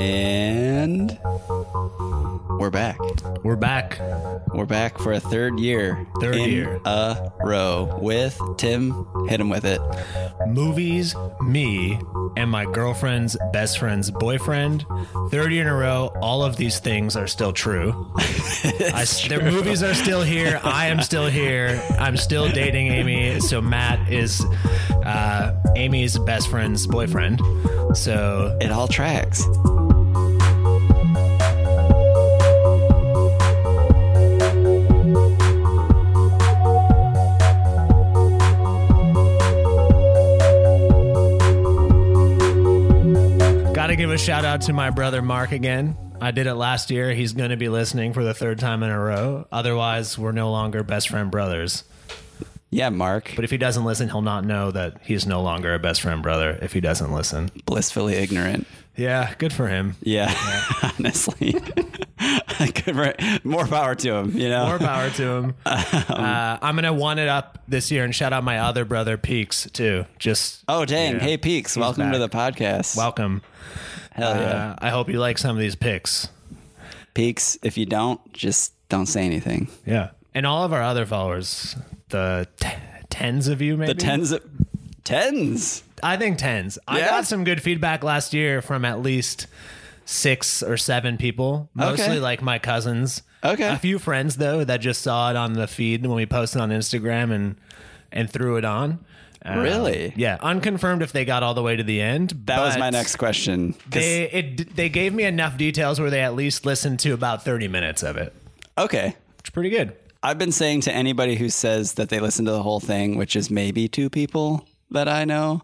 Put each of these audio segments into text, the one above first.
And we're back. We're back. We're back for a third year. Third in year. a row with Tim. Hit him with it. Movies, me, and my girlfriend's best friend's boyfriend. Third year in a row, all of these things are still true. I, their movies are still here. I am still here. I'm still dating Amy. So Matt is uh, Amy's best friend's boyfriend. So It all tracks. Give a shout out to my brother Mark again. I did it last year. He's going to be listening for the third time in a row. Otherwise, we're no longer best friend brothers. Yeah, Mark. But if he doesn't listen, he'll not know that he's no longer a best friend brother if he doesn't listen. Blissfully ignorant. Yeah, good for him. Yeah, honestly. Good for, more power to him, you know? More power to him. Uh, I'm going to one it up this year and shout out my other brother, Peaks, too. Just oh, dang. Yeah. Hey, Peaks. Welcome to the podcast. welcome. Hell yeah. Uh, I hope you like some of these picks. Peaks, if you don't, just don't say anything. Yeah. And all of our other followers, the t- tens of you, maybe? The tens of. Tens? I think tens. I got some good feedback last year from at least six or seven people, mostly Okay. like my cousins. Okay. A few friends though that just saw it on the feed when we posted on Instagram and and threw it on. Um, Really? Yeah, unconfirmed if they got all the way to the end. That was my next question. 'Cause- They it they gave me enough details where they at least listened to about thirty minutes of it, okay. which is pretty good. I've been saying to anybody who says that they listen to the whole thing, which is maybe two people that I know,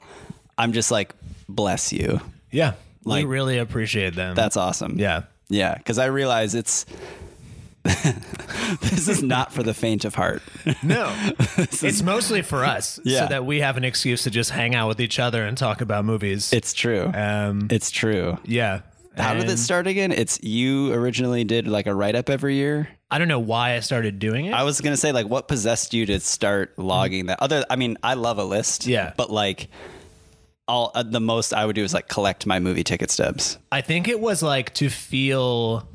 I'm just like, bless you. Yeah, Like- we really appreciate them. That's awesome. yeah. Yeah. Because I realize it's. this is not for the faint of heart. No, it's mostly for us, Yeah. so that we have an excuse to just hang out with each other and talk about movies. It's true. um, it's true. yeah. How did it start again? It's you originally did like a write up every year. I don't know why I started doing it. I was gonna say like, what possessed you to start logging that? Other, I mean, I love a list. Yeah. but like, all uh, the most I would do is like collect my movie ticket stubs. I think it was like to feel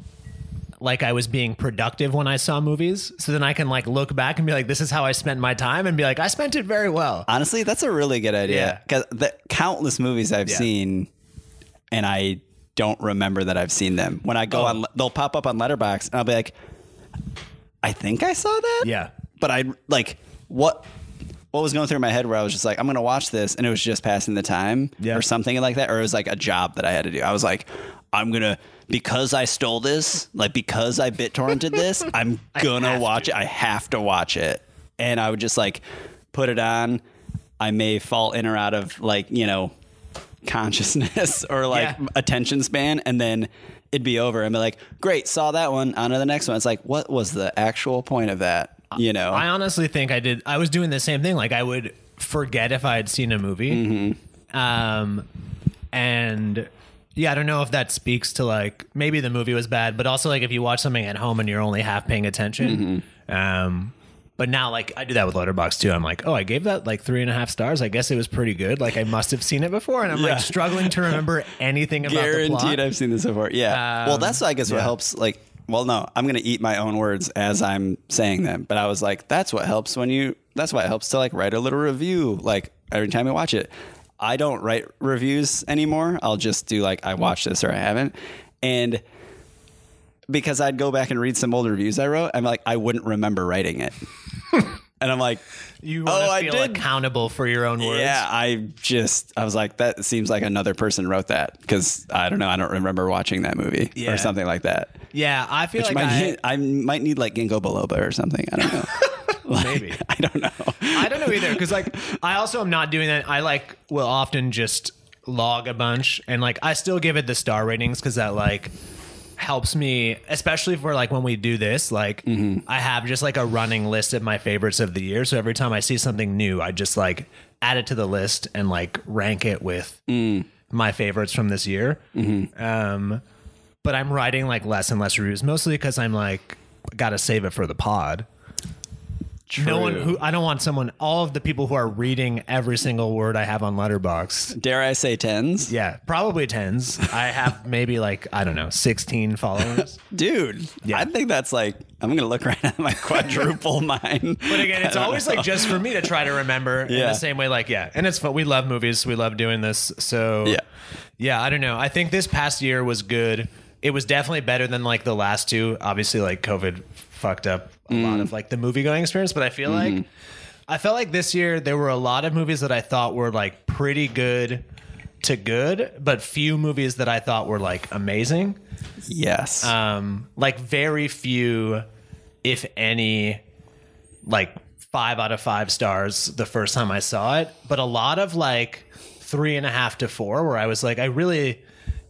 like I was being productive when I saw movies, so then I can like look back and be like, "This is how I spent my time," and be like, "I spent it very well." Honestly, that's a really good idea because the countless movies I've Yeah. seen, and I don't remember that I've seen them. When I go Oh. on, they'll pop up on Letterboxd, and I'll be like, I think I saw that. Yeah. but I like what. What was going through my head where I was just like, I'm going to watch this, and it was just passing the time Yeah. or something like that, or it was like a job that I had to do. I was like, I'm gonna because I stole this, like because I BitTorrented this, I'm gonna have watch it. I have to watch it, and I would just like put it on. I may fall in or out of like you know consciousness or like Yeah. attention span, and then it'd be over. And be like, great, saw that one. On to the next one. It's like, what was the actual point of that? You know, I honestly think I did. I was doing the same thing. Like I would forget if I had seen a movie, Mm-hmm. um, and yeah, I don't know if that speaks to like maybe the movie was bad, but also like if you watch something at home and you're only half paying attention. Mm-hmm. Um, but now, like I do that with Letterboxd too. I'm like, oh, I gave that like three and a half stars. I guess it was pretty good. Like I must have seen it before, and I'm Yeah. like struggling to remember anything about the guaranteed. I've seen this before. Yeah. well, Um, that's I guess what helps. Like, well, no, I'm gonna eat my own words as I'm saying them. But I was like, that's what helps when you. That's why it helps to like write a little review. Like every time you watch it, I don't write reviews anymore. I'll just do like I watched this or I haven't, and because I'd go back and read some old reviews I wrote, I'm like I wouldn't remember writing it. And I'm like, You want to Oh, I feel did. accountable for your own words. yeah, I just I was like, that seems like another person wrote that because I don't know, I don't remember watching that movie Yeah. or something like that. Yeah, I feel Which like I, need, I might need like ginkgo biloba or something. I don't know. Like, Maybe. I don't know. I don't know either because like I also am not doing that. I like will often just log a bunch and like I still give it the star ratings because that like helps me, especially for like when we do this. Like mm-hmm. I have just like a running list of my favorites of the year. So every time I see something new, I just like add it to the list and like rank it with mm. my favorites from this year. Mm-hmm. Um, but I'm writing like less and less reviews, mostly because I'm like gotta save it for the pod. No one who I don't want someone. All of the people who are reading every single word I have on Letterboxd. Dare I say tens? Yeah, probably tens. I have maybe like I don't know, sixteen followers. Dude, I think that's like I'm gonna look right at my quadruple mine. But again, it's always like just for me to try to remember in Yeah. the same way. Like, yeah, and it's fun. We love movies. We love doing this. So Yeah. yeah. I don't know. I think this past year was good. It was definitely better than like the last two. Obviously, like COVID fucked up a lot Mm. of like the movie going experience. But I feel Mm-hmm. like I felt like this year there were a lot of movies that I thought were like pretty good to good, but few movies that I thought were like amazing. yes. Um, like very few, if any, like five out of five stars the first time I saw it, but a lot of like three and a half to four where I was like, I really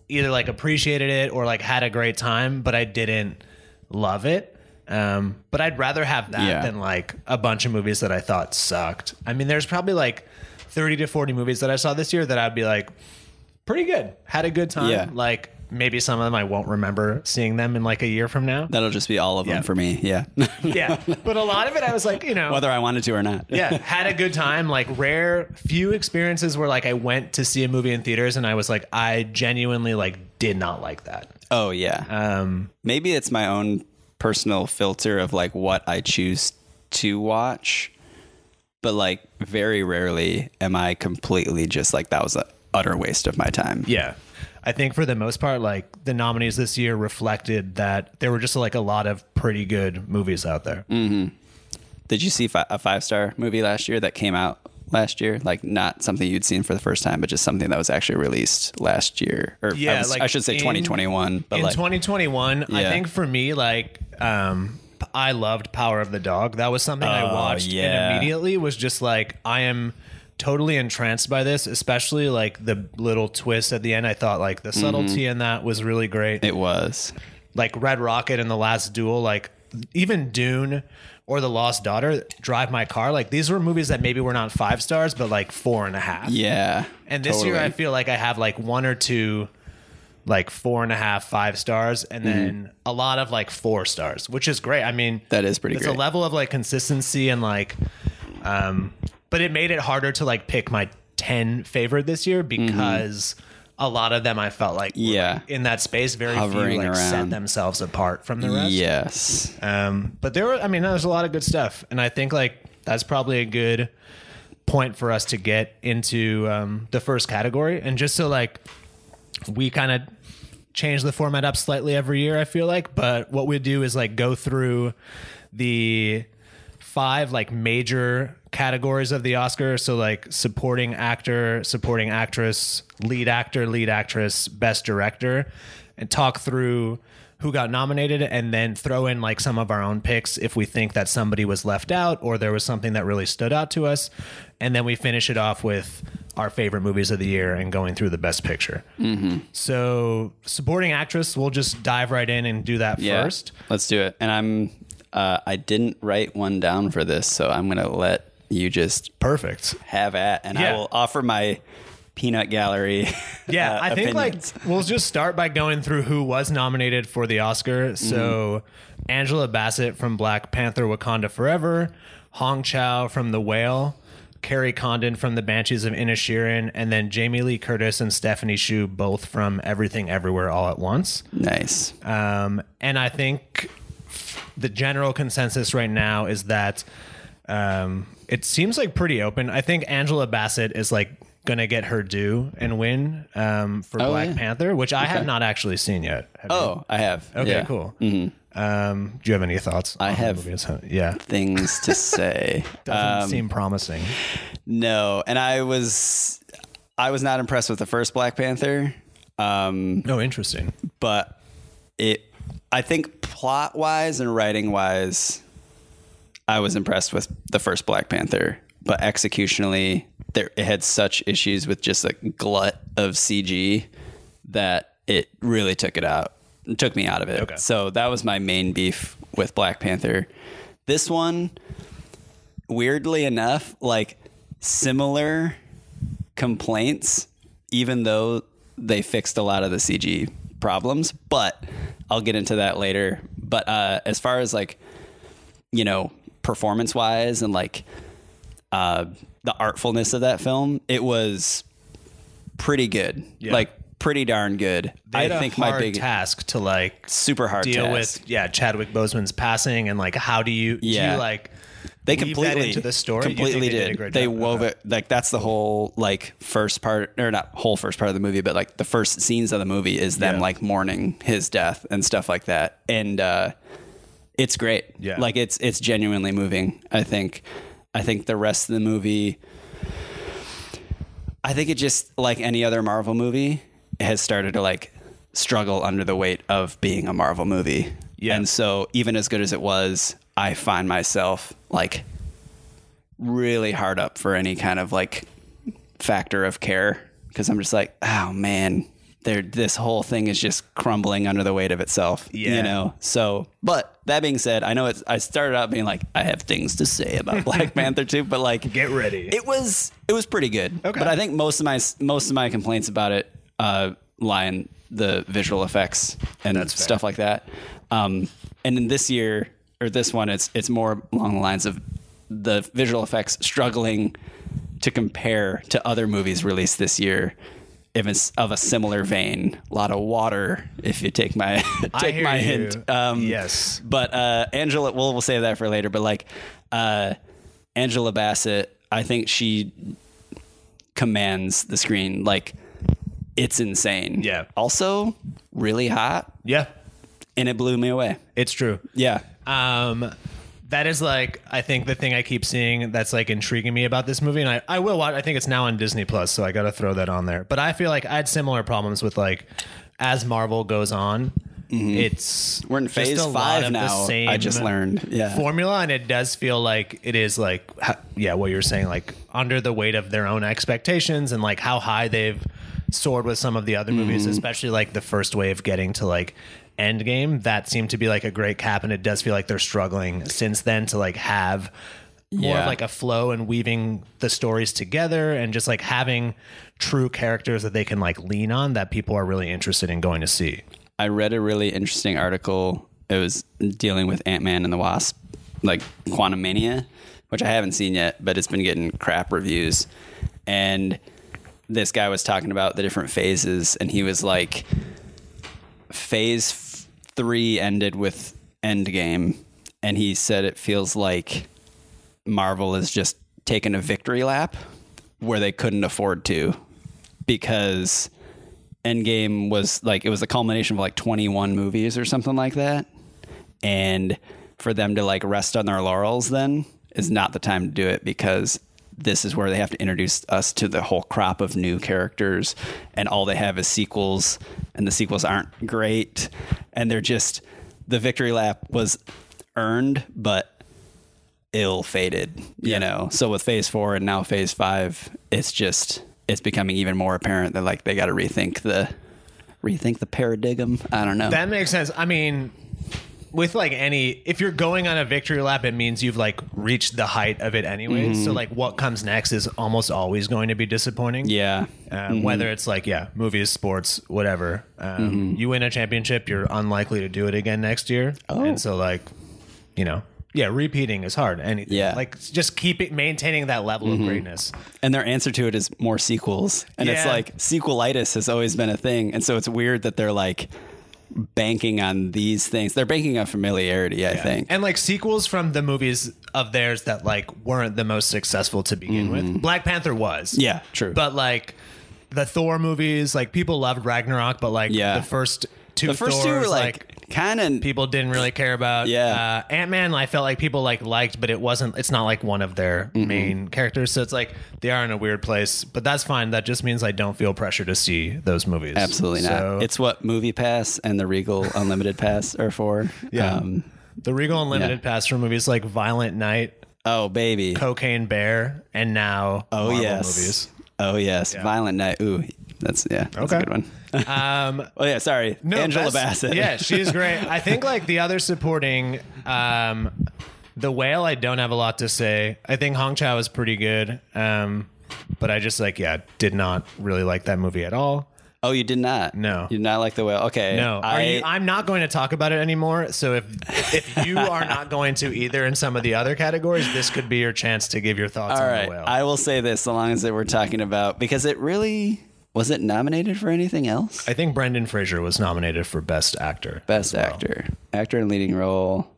either like appreciated it or like had a great time, but I didn't love it. Um, but I'd rather have that Yeah. than like a bunch of movies that I thought sucked. I mean, there's probably like 30 to 40 movies that I saw this year that I'd be like, pretty good. Had a good time. Yeah. Like maybe some of them I won't remember seeing them in like a year from now. That'll just be all of them Yeah. for me. Yeah. yeah. But a lot of it I was like, you know, Whether I wanted to or not. yeah, had a good time. Like rare few experiences where like I went to see a movie in theaters and I was like, I genuinely like did not like that. Oh yeah. Um Maybe it's my own personal filter of like what I choose to watch. But like very rarely am I completely just like that was an utter waste of my time. yeah. I think for the most part, like the nominees this year reflected that there were just like a lot of pretty good movies out there. Mm-hmm. Did you see fi- a five star movie last year that came out last year? Like not something you'd seen for the first time, but just something that was actually released last year, or Yeah, I, was- like I should say in- 2021. But in like, 2021 i think for me like um i loved power of the dog that was something i Oh, watched yeah. and immediately was just like i am totally entranced by this especially like the little twist at the end i thought like the subtlety in that was really great it was. like red rocket and the last duel like even dune or the lost daughter drive my car like these were movies that maybe were not five stars but like four and a half Yeah. and this year, totally. I feel like I have like one or two, like four and a half, five stars, and then a lot of like four stars, which is great. I mean, Mm-hmm. That is pretty it's great. a level of like consistency and like, um, but it made it harder to like pick my ten favorite this year because a lot of them I felt like Mm-hmm. Yeah. like, in that space, very Hovering few like set themselves apart from the rest. Yes. Um, but there were, I mean, there's a lot of good stuff, and I think like that's probably a good point for us to get into um, the first category, and just so like we kind of change the format up slightly every year. I feel like, but what we do is like go through the five like major categories of the Oscar. So like supporting actor, supporting actress, lead actor, lead actress, best director, and talk through who got nominated and then throw in like some of our own picks if we think that somebody was left out or there was something that really stood out to us. And then we finish it off with our favorite movies of the year and going through the best picture. So supporting actress, we'll just dive right in and do that Yeah. first. Let's do it. And I'm. Uh, I didn't write one down for this, so I'm gonna let you just Perfect. have at, and I will offer my peanut gallery. Yeah, uh, I think opinions. like we'll just start by going through who was nominated for the Oscar. So Angela Bassett from Black Panther Wakanda Forever, Hong Chau from The Whale, Kerry Condon from The Banshees of Inisherin, and then Jamie Lee Curtis and Stephanie Hsu both from Everything Everywhere All at Once. nice. Um, and I think the general consensus right now is that um, it seems like pretty open. I think Angela Bassett is like going to get her due and win um, for Oh, Black yeah. Panther, which I have not actually seen yet. Have you? Oh, I have. okay, Yeah. cool. Um, do you have any thoughts? I have- Yeah, Things to say. doesn't Um, seem promising. no, and I was, I was not impressed with the first Black Panther. Um, No, interesting. but it I think plot wise and writing wise, I was impressed with the first Black Panther. But executionally, there it had such issues with just a glut of CG that it really took it out. Took me out of it. Okay. So that was my main beef with Black Panther. This one, weirdly enough, like similar complaints, even though they fixed a lot of the CG problems. But I'll get into that later. But uh, as far as like, you know, performance wise and like uh, the artfulness of that film, it was pretty good. Yeah. Like pretty darn good. They I think my big task to like super hard deal task. with yeah Chadwick Boseman's passing and like how do you do Yeah. you like they completely into the story Completely they did. a great they wove it like that's the whole like first part or not whole first part of the movie, but like the first scenes of the movie is them Yeah. like mourning his death and stuff like that. And uh it's great. Yeah. Like it's it's genuinely moving. I think I think the rest of the movie I think it just like any other Marvel movie has started to like struggle under the weight of being a Marvel movie. Yeah. And so even as good as it was, I find myself like really hard up for any kind of like factor of care because I'm just like, oh man, there this whole thing is just crumbling under the weight of itself. Yeah. You know? So but that being said, I know it's I started out being like, I have things to say about Black Panther 2, but like Get ready. it was it was pretty good. Okay. But I think most of my most of my complaints about it uh, in the visual effects and That's fair. stuff like that. Um, and in this year or this one, it's it's more along the lines of the visual effects struggling to compare to other movies released this year. If it's of a similar vein, a lot of water. If you take my take my you. hint, um, yes. but uh, Angela, we'll we'll save that for later. But like uh, Angela Bassett, I think she commands the screen. Like it's insane. Yeah. Also, really hot, Yeah. and it blew me away. It's true. Yeah. Um, that is like I think the thing I keep seeing that's like intriguing me about this movie, and I, I will watch. I think it's now on Disney Plus, so I got to throw that on there. But I feel like I had similar problems with like as Marvel goes on, it's Mm-hmm. We're in phase five now. same I just learned. Yeah. formula, and it does feel like it is like yeah, what you're saying, like under the weight of their own expectations and like how high they've soared with some of the other movies, Mm-hmm. especially like the first wave getting to like Endgame. That seemed to be like a great cap, and it does feel like they're struggling since then to like have more Yeah. of like a flow and weaving the stories together and just like having true characters that they can like lean on that people are really interested in going to see. I read a really interesting article. It was dealing with Ant Man and the Wasp, like Quantumania, which I haven't seen yet, but it's been getting crap reviews. And this guy was talking about the different phases, and he was like, Phase three ended with Endgame, and he said it feels like Marvel is just taking a victory lap where they couldn't afford to because Endgame was like it was the culmination of like 21 movies or something like that. And for them to like rest on their laurels then is not the time to do it because this is where they have to introduce us to the whole crop of new characters and all they have is sequels and the sequels aren't great and they're just the victory lap was earned but ill fated, you know. So with phase 4 and now phase 5, it's just it's becoming even more apparent that like they got to rethink the rethink the paradigm. I don't know. That makes sense. I mean, with like any, if you're going on a victory lap, it means you've like reached the height of it anyway. So like what comes next is almost always going to be disappointing. Mm-hmm. yeah. Um, Whether it's like yeah, movies, sports, whatever. Um, Mm-hmm. You win a championship, you're unlikely to do it again next year. Oh. And so like, you know, yeah, repeating is hard. Anything. Yeah. Mm-hmm. Like just keep it maintaining that level of greatness. And their answer to it is more sequels. And it's like sequelitis has always been a thing. And so it's weird that they're like banking on these things. They're banking on familiarity, I think. And like sequels from the movies of theirs that like weren't the most successful to begin with. Black Panther was. Mm-hmm. Yeah, true. But like the Thor movies, like people loved Ragnarok, but like Yeah. the first two the first Thors, two were like, kind of people didn't really care about. Yeah. Uh, Ant Man, I felt like people like liked, but it wasn't. It's not like one of their Mm-hmm. main characters. So it's like they are in a weird place. But that's fine. That just means I don't feel pressure to see those movies. absolutely not. It's what MoviePass and the Regal Unlimited Pass are for. Yeah. Um, the Regal Unlimited Yeah. pass for movies like Violent Night, oh, baby. Cocaine Bear, and now Oh Marvel yes. movies. Oh yes. Violent Night. Ooh, that's yeah. That's a good one. Um, oh yeah. Sorry, no, Angela Bassett. Yeah, she's great. I think like the other supporting, um, the whale. I don't have a lot to say. I think Hong Chau is pretty good, um, but I just like yeah, did not really like that movie at all. Oh, you did not. No. you did not like the whale. Okay, No, Are I, you, I'm not going to talk about it anymore. So if if you are not going to either in some of the other categories, this could be your chance to give your thoughts all on right. the whale. I will say this, so long as that we're talking about because it really was it nominated for anything else? I think Brendan Fraser was nominated for Best Actor. Best actor, actor in leading role.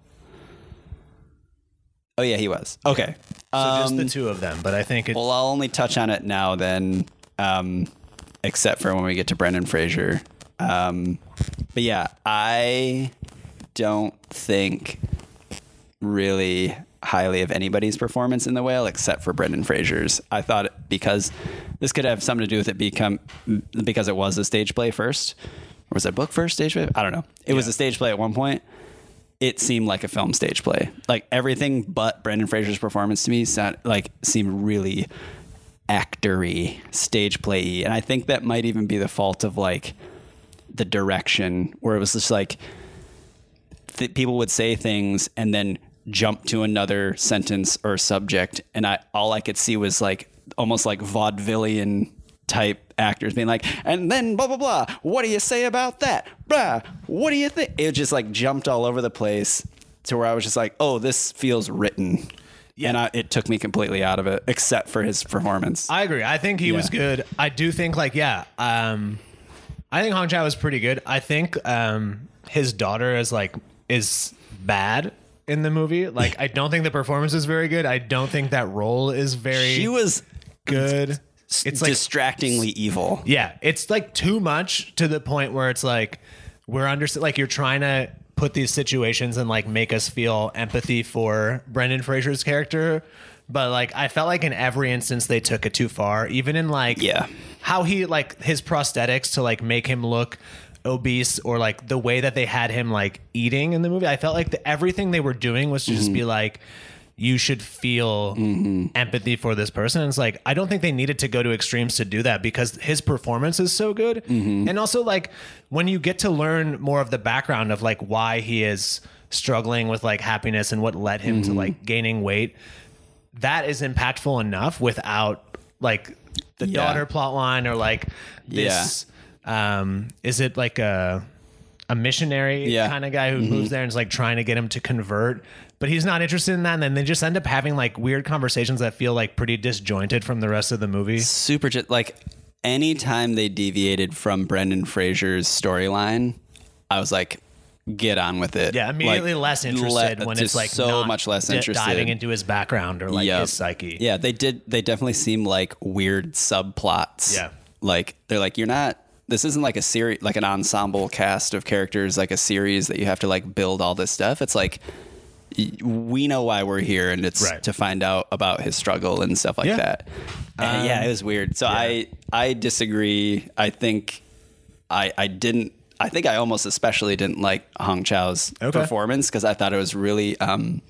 Oh yeah, he was. Okay. So just Um, the two of them, but I think it's Well, I'll only touch on it now then, um, except for when we get to Brendan Fraser. Um, but yeah, I don't think really highly of anybody's performance in The Whale except for Brendan Fraser's. I thought because this could have something to do with it become because it was a stage play first, or was it a book first stage play? I don't know. It was a stage play at one point it seemed like a film stage play. Like everything but Brendan Fraser's performance to me sound, like seemed really actory, stage play and I think that might even be the fault of like the direction where it was just like th- people would say things and then jump to another sentence or subject and I all I could see was like almost like vaudevillian type actors being like and then blah blah blah what do you say about that blah what do you think it just like jumped all over the place to where I was just like oh this feels written and I, it took me completely out of it except for his performance I agree. I think he was good. I do think like yeah, um I think Hong Chau was pretty good. I think um his daughter is like is bad in the movie. Like I don't think the performance is very good. I don't think that role is very she was good. It's like distractingly evil yeah, it's like too much to the point where it's like we're under like you're trying to put these situations and like make us feel empathy for Brendan Fraser's character. But like I felt like in every instance they took it too far. Even in like Yeah. how he like his prosthetics to like make him look obese or like the way that they had him like eating in the movie. I felt like the, everything they were doing was to just Mm-hmm. be like you should feel empathy for this person. And it's like I don't think they needed to go to extremes to do that because his performance is so good. Mm-hmm. And also like when you get to learn more of the background of like why he is struggling with like happiness and what led him Mm-hmm. to like gaining weight, that is impactful enough without like the Yeah. daughter plot line or like this um is it like a a missionary Yeah. Mm-hmm. kind of guy who moves there and is like trying to get him to convert but he's not interested in that and then they just end up having like weird conversations that feel like pretty disjointed from the rest of the movie super like anytime they deviated from Brendan Fraser's storyline, I was like, get on with it. yeah immediately Like, less interested le- when it's like so much less di- interested. diving into his background or like Yep. his psyche Yeah, they did. They definitely seem like weird subplots. Yeah. like they're like you're not. This isn't like a series, like an ensemble cast of characters, like a series that you have to like build all this stuff. It's like we know why we're here, and it's Right. to find out about his struggle and stuff like Yeah. Um, that. And yeah, it was weird. So I I disagree. I think I I didn't. I think I almost especially didn't like Hong Chau's Okay. performance because I thought it was really. um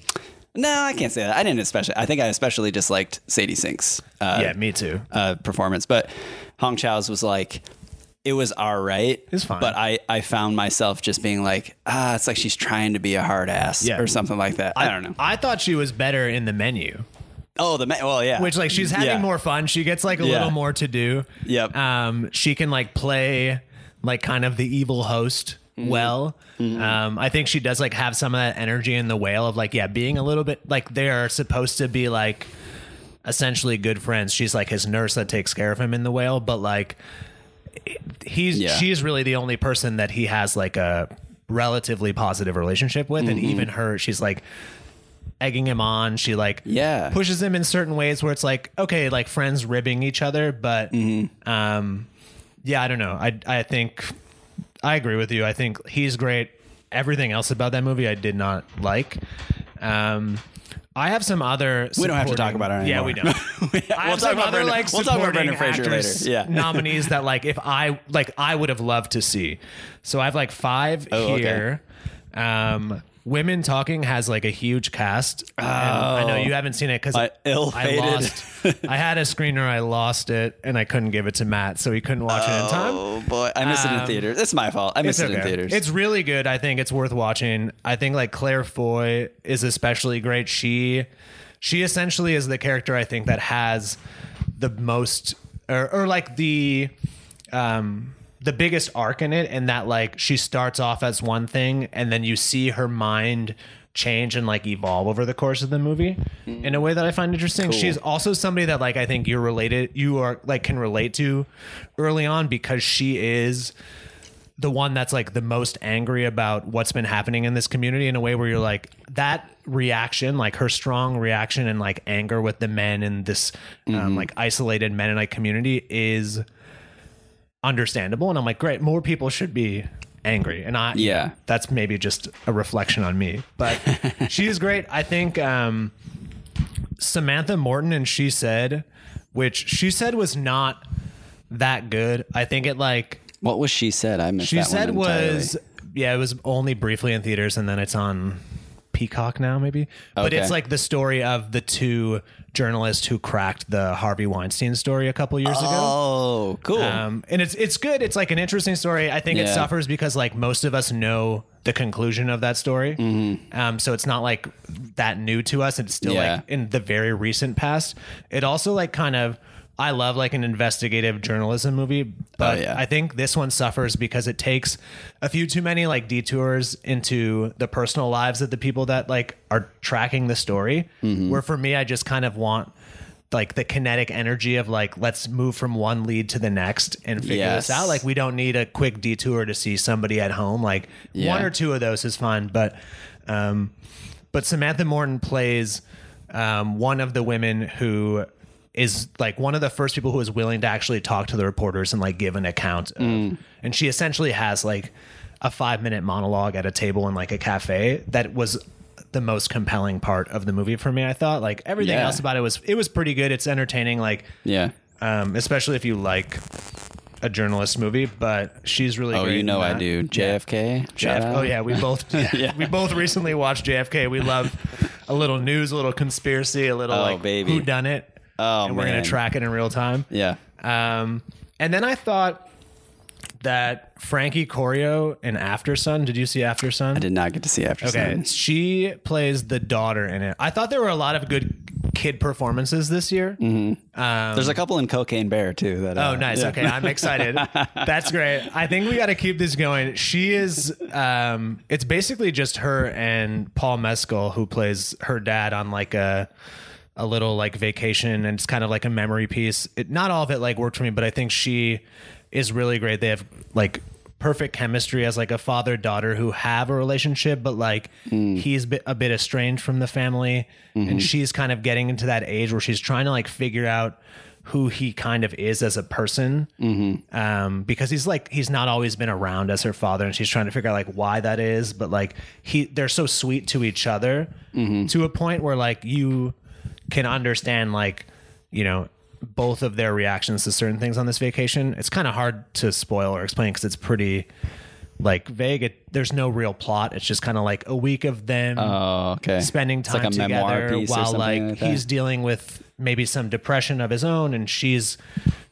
no, I can't say that. I didn't especially. I think I especially disliked Sadie Sink's uh, yeah me too uh, performance, but Hong Chau's was like it was all right. It's fine. but I I found myself just being like ah, it's like she's trying to be a hard ass Yeah. or something like that. I, don't know. I thought she was better in the menu oh, the ma- well, yeah, which like she's having Yeah. more fun. She gets like a Yeah. little more to do. Yep. Um, she can like play like kind of the evil host Mm-hmm. well. Um, I think she does like have some of that energy in the whale of like yeah, being a little bit like they are supposed to be like essentially good friends. She's like his nurse that takes care of him in the whale, but like he's Yeah. she's really the only person that he has like a relatively positive relationship with, Mm-hmm. and even her, she's like egging him on. She like Yeah. pushes him in certain ways where it's like okay, like friends ribbing each other, but Mm-hmm. um, yeah, I don't know. I I think I agree with you. I think he's great. Everything else about that movie I did not like. Um, I have some other. We don't have to talk about it Yeah, we don't. I we'll have talk some about other like we'll talk about Brendan Fraser later. Yeah. nominees that like if I like I would have loved to see. So I have like five Oh, okay. here. Um, Women Talking has like a huge cast. And I know you haven't seen it because I I lost. I had a screener, I lost it, and I couldn't give it to Matt, so he couldn't watch it in time. Oh boy, I missed it in Um, theaters. It's my fault. I missed it in theaters. It's really good. I think it's worth watching. I think like Claire Foy is especially great. She she essentially is the character I think that has the most or, or like the um the biggest arc in it and that like she starts off as one thing and then you see her mind change and like evolve over the course of the movie in a way that I find interesting. She's also somebody that like I think you're related you are like can relate to early on because she is the one that's like the most angry about what's been happening in this community in a way where you're like that reaction like her strong reaction and like anger with the men in this um, like isolated mennonite community is understandable. And i'm like great more people should be angry. And i Yeah. that's maybe just a reflection on me. But she's great. I think um samantha morton and she said which she said was not that good. I think it like What was she said? I missed she said was yeah it was only briefly in theaters and then it's on peacock now maybe. But Okay. it's like the story of the two journalists who cracked the harvey weinstein story a couple years ago Oh, cool. um, and it's it's good. It's like an interesting story. I think it suffers because like most of us know the conclusion of that story. Mm-hmm. Um, so it's not like that new to us. It's still Yeah. like in the very recent past. It also like kind of I love like an investigative journalism movie, but Oh, yeah. I think this one suffers because it takes a few too many like detours into the personal lives of the people that like are tracking the story. Mm-hmm. Where for me, I just kind of want like the kinetic energy of like let's move from one lead to the next and figure Yes. this out like we don't need a quick detour to see somebody at home like Yeah. one or two of those is fine but um but samantha morton plays um one of the women who is like one of the first people who is willing to actually talk to the reporters and like give an account of, Mm. and she essentially has like a five minute monologue at a table in like a cafe that was the most compelling part of the movie for me i thought like everything Yeah. else about it was it was pretty good it's entertaining like yeah. um, especially if you like a journalist movie. But she's really Oh, you know I do. JFK. shout JF- oh yeah, we both we both recently watched JFK. We love a little news, a little conspiracy, a little Oh, like baby. who done it. Oh, and we're gonna track it in real time. Yeah. Um, and then I thought that Frankie Corio in Aftersun. Did you see Aftersun? I did not get to see After Okay, Sun. she plays the daughter in it. I thought there were a lot of good kid performances this year. There's a couple in Cocaine Bear too. That. Oh, uh, nice. yeah. Okay, I'm excited. That's great. I think we got to keep this going. She is. Um, it's basically just her and Paul Mescal, who plays her dad on like a a little like vacation, and it's kind of like a memory piece. It, not all of it like worked for me, but I think she is really great. They have like perfect chemistry as like a father daughter who have a relationship, but like hmm. he's a bit estranged from the family, and mm-hmm. she's kind of getting into that age where she's trying to like figure out who he kind of is as a person. Mm-hmm. Um, because he's like he's not always been around as her father and she's trying to figure out like why that is but like he they're so sweet to each other mm-hmm. to a point where like you can understand like you know both of their reactions to certain things on this vacation. It's kind of hard to spoil or explain because it's pretty like vague. It, there's no real plot. It's just kind of like a week of them Oh, okay. spending time like together while like, like he's dealing with maybe some depression of his own and she's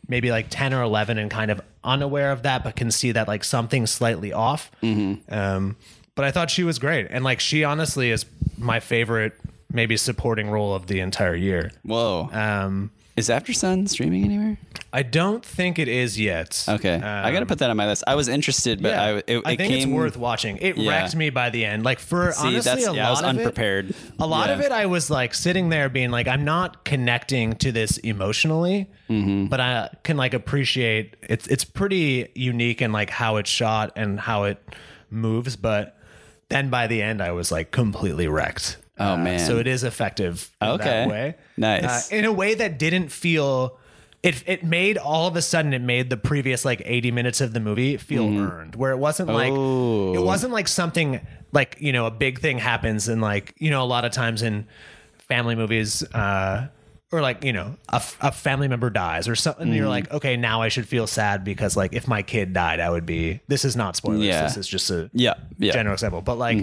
maybe like 10 or 11 and kind of unaware of that but can see that like something's slightly off. Mm-hmm. um, but i thought she was great. And like she honestly is my favorite maybe supporting role of the entire year Whoa. um, Is Aftersun streaming anywhere? i don't think it is yet Okay, I got to put that on my list. I was interested, but I, it, it I think came, it's worth watching. It Yeah. wrecked me by the end. Like for See, honestly, that's, a yeah, lot I was of it- unprepared. a lot Yeah. of it i was like sitting there being like i'm not connecting to this emotionally Mm-hmm. but i can like appreciate it's it's pretty unique in like how it's shot and how it moves but then by the end i was like completely wrecked Oh, man. so it is effective in Okay. that way Nice. Uh, in a way that didn't feel it, it made all of a sudden it made the previous like 80 minutes of the movie feel earned where it wasn't like Oh. it wasn't like something like you know a big thing happens and like you know a lot of times in family movies uh or like you know a, f- a family member dies or something and you're Mm-hmm. like okay now i should feel sad because like if my kid died i would be this is not spoilers Yeah. this is just a Yeah, yeah. general example but like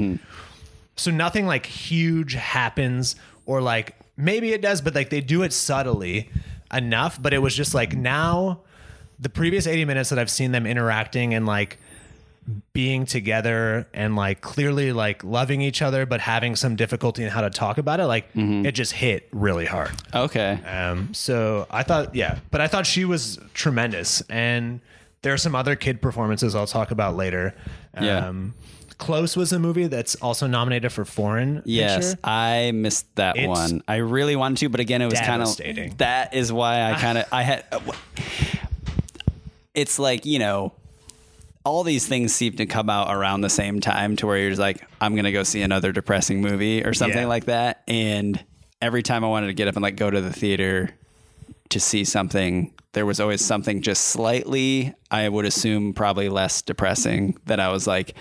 so nothing like huge happens or like maybe it does but like they do it subtly enough but it was just like now the previous 80 minutes that i've seen them interacting and like being together and like clearly like loving each other but having some difficulty in how to talk about it like it just hit really hard Okay. um, so I thought, yeah, but I thought she was tremendous, and there are some other kid performances I'll talk about later. Yeah. Um, Close was a movie that's also nominated for foreign. Yes, picture. I missed that It's one. I really wanted to, but again, it was kind of devastating. that is why I ah. kind of I had. Uh, it's like you know, all these things seem to come out around the same time, to where you're just like, I'm gonna go see another depressing movie or something Yeah. like that. And every time I wanted to get up and like go to the theater to see something, there was always something just slightly, I would assume, probably less depressing that I was like,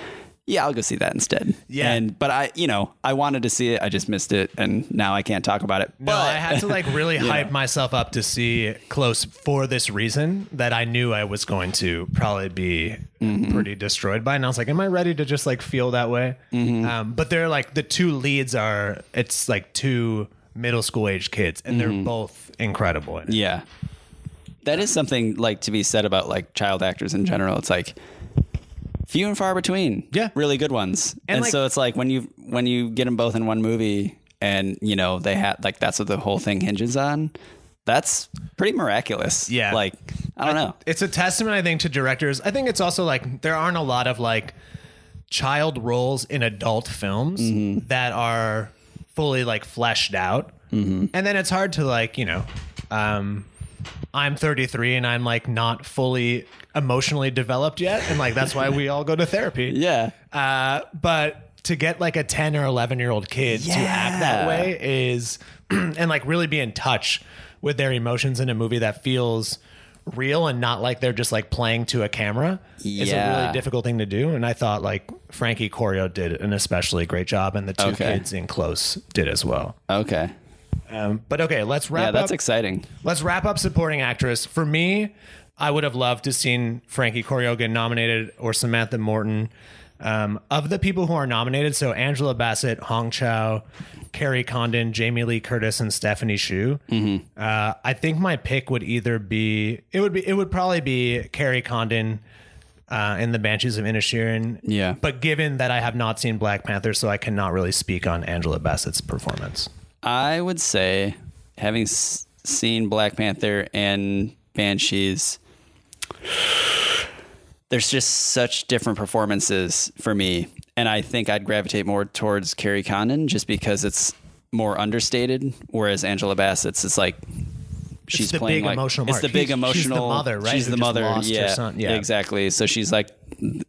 yeah, I'll go see that instead. Yeah. And but I, you know, I wanted to see it, I just missed it, and now I can't talk about it. No, but I had to like really hype know. myself up to see Close for this reason that I knew I was going to probably be Mm-hmm. pretty destroyed by. And I was like, am I ready to just like feel that way? Mm-hmm. Um, but they're like the two leads are it's like two middle school age kids, and Mm-hmm. they're both incredible. In. Yeah. That is something like to be said about like child actors in general. It's like few and far between. Yeah. Really good ones. And, And, like- so it's like when you when you get them both in one movie and you know they had like that's what the whole thing hinges on. That's pretty miraculous. Yeah. Like I don't know. It's a testament, I think, to directors. I think it's also like there aren't a lot of like child roles in adult films Mm-hmm. that are fully like fleshed out. Mm-hmm. And then it's hard to like, you know, um, I'm 33 and I'm like not fully emotionally developed yet. And like that's why we all go to therapy. Yeah. Uh, but to get like a 10 or 11 year old kid to act that way is, and like really be in touch with their emotions in a movie that feels real and not like they're just like playing to a camera is a really difficult thing to do. And I thought like Frankie Corio did an especially great job, and the two Okay. kids in Close did as well. Okay. Um, but okay, let's wrap Yeah, that's up. exciting. Let's wrap up supporting actress. For me, I would have loved to seen Frankie Corio get nominated or Samantha Morton. Um, of the people who are nominated, so Angela Bassett, Hong Chau, Kerry Condon, Jamie Lee Curtis, and Stephanie Hsu. Uh, I think my pick would either be it would be it would probably be Kerry Condon uh, in the Banshees of Inisherin. Yeah. But given that I have not seen Black Panther, so I cannot really speak on Angela Bassett's performance. I would say, having s- seen Black Panther and Banshees, there's just such different performances for me. And I think I'd gravitate more towards Kerry Condon just because it's more understated. Whereas Angela Bassett's, it's like she's the playing big like, emotional It's the big She's- she's the emotional mother, right, She's who the mother. yeah. Yeah. exactly. So she's like,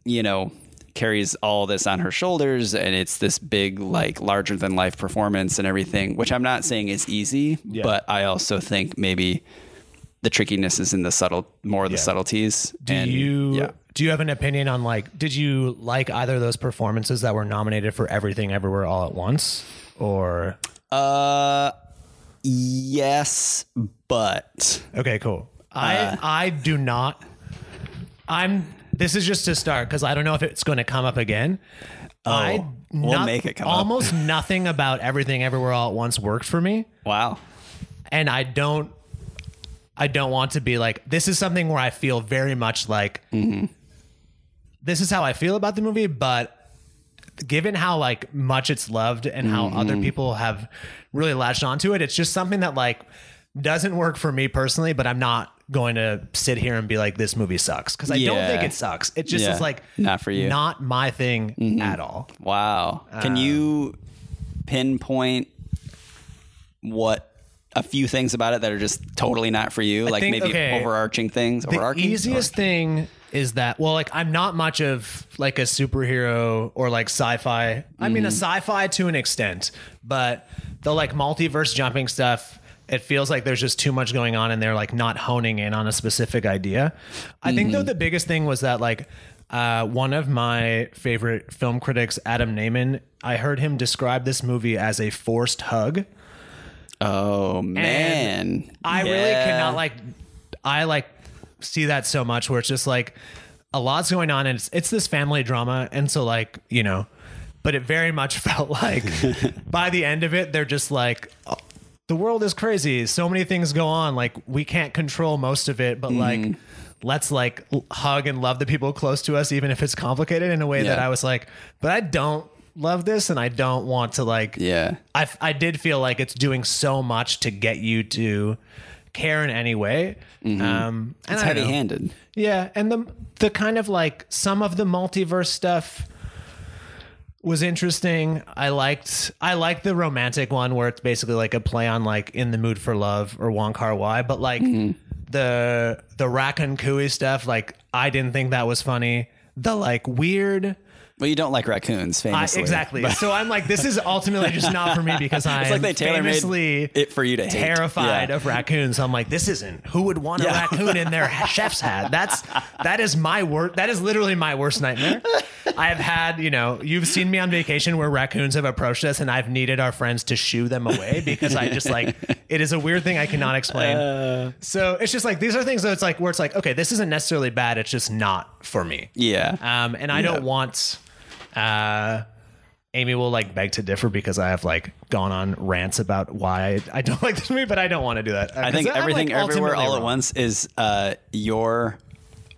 you know, carries all this on her shoulders and it's this big like larger than life performance and everything which i'm not saying is easy Yeah. but i also think maybe the trickiness is in the subtle more of the subtleties Do and you yeah do you have an opinion on like did you like either of those performances that were nominated for Everything Everywhere All at Once or uh yes but Okay, cool. Uh, I I do not I'm this is just to start because I don't know if it's going to come up again. Oh, I Oh, we'll make it come up. almost nothing about everything everywhere all at once worked for me. wow and I don't I don't want to be like this is something where I feel very much like mm-hmm. this is how I feel about the movie, but given how like much it's loved and how other mm-hmm. people have really latched onto it, it's just something that like doesn't work for me personally, but I'm not going to sit here and be like this movie sucks because I don't think it sucks. It just Yeah. is like Not for you. not my thing mm-hmm. at all. wow can uh, you pinpoint what a few things about it that are just totally not for you like think- maybe okay. overarching things the overarching easiest thing is that well like i'm not much of like a superhero or like sci-fi i mean a mm-hmm. sci-fi to an extent but the like multiverse jumping stuff it feels like there's just too much going on and they're like not honing in on a specific idea. I think though the biggest thing was that like uh, one of my favorite film critics Adam Nayman i heard him describe this movie as a forced hug. Oh man. I really cannot like I like see that so much where it's just like a lot's going on and it's it's this family drama. And so like, you know, but it very much felt like by the end of it they're just like "Oh, the world is crazy. So many things go on like we can't control most of it, but like let's like hug and love the people close to us even if it's complicated in a way that I was like, but I don't love this and I don't want to like yeah I, I did feel like it's doing so much to get you to care in any way. Um, and Mm-hmm. It's heavy handed. Yeah, and the the kind of like some of the multiverse stuff was interesting. I liked I liked the romantic one where it's basically like a play on like in the mood for love or Wong Kar Wai, but like mm-hmm. the the Raccacoonie stuff, like I didn't think that was funny. The like weird Well, you don't like raccoons, I, famously. exactly. So I'm like, this is ultimately just not for me because I'm like they famously it for you to terrified Yeah. of raccoons. So I'm like, this isn't. Who would want a Yeah. raccoon in their chef's hat? That's that is my worst. That is literally my worst nightmare. I have had, you know, you've seen me on vacation where raccoons have approached us, and I've needed our friends to shoo them away because I just like it is a weird thing I cannot explain. Uh. so it's just like these are things that it's like where it's like, okay, this isn't necessarily bad. It's just not for me. Yeah. Um, and I don't want. Uh, Amy will like beg to differ because I have like gone on rants about why I don't like this movie, but I don't want to do that. I think everything everywhere all at once is uh, your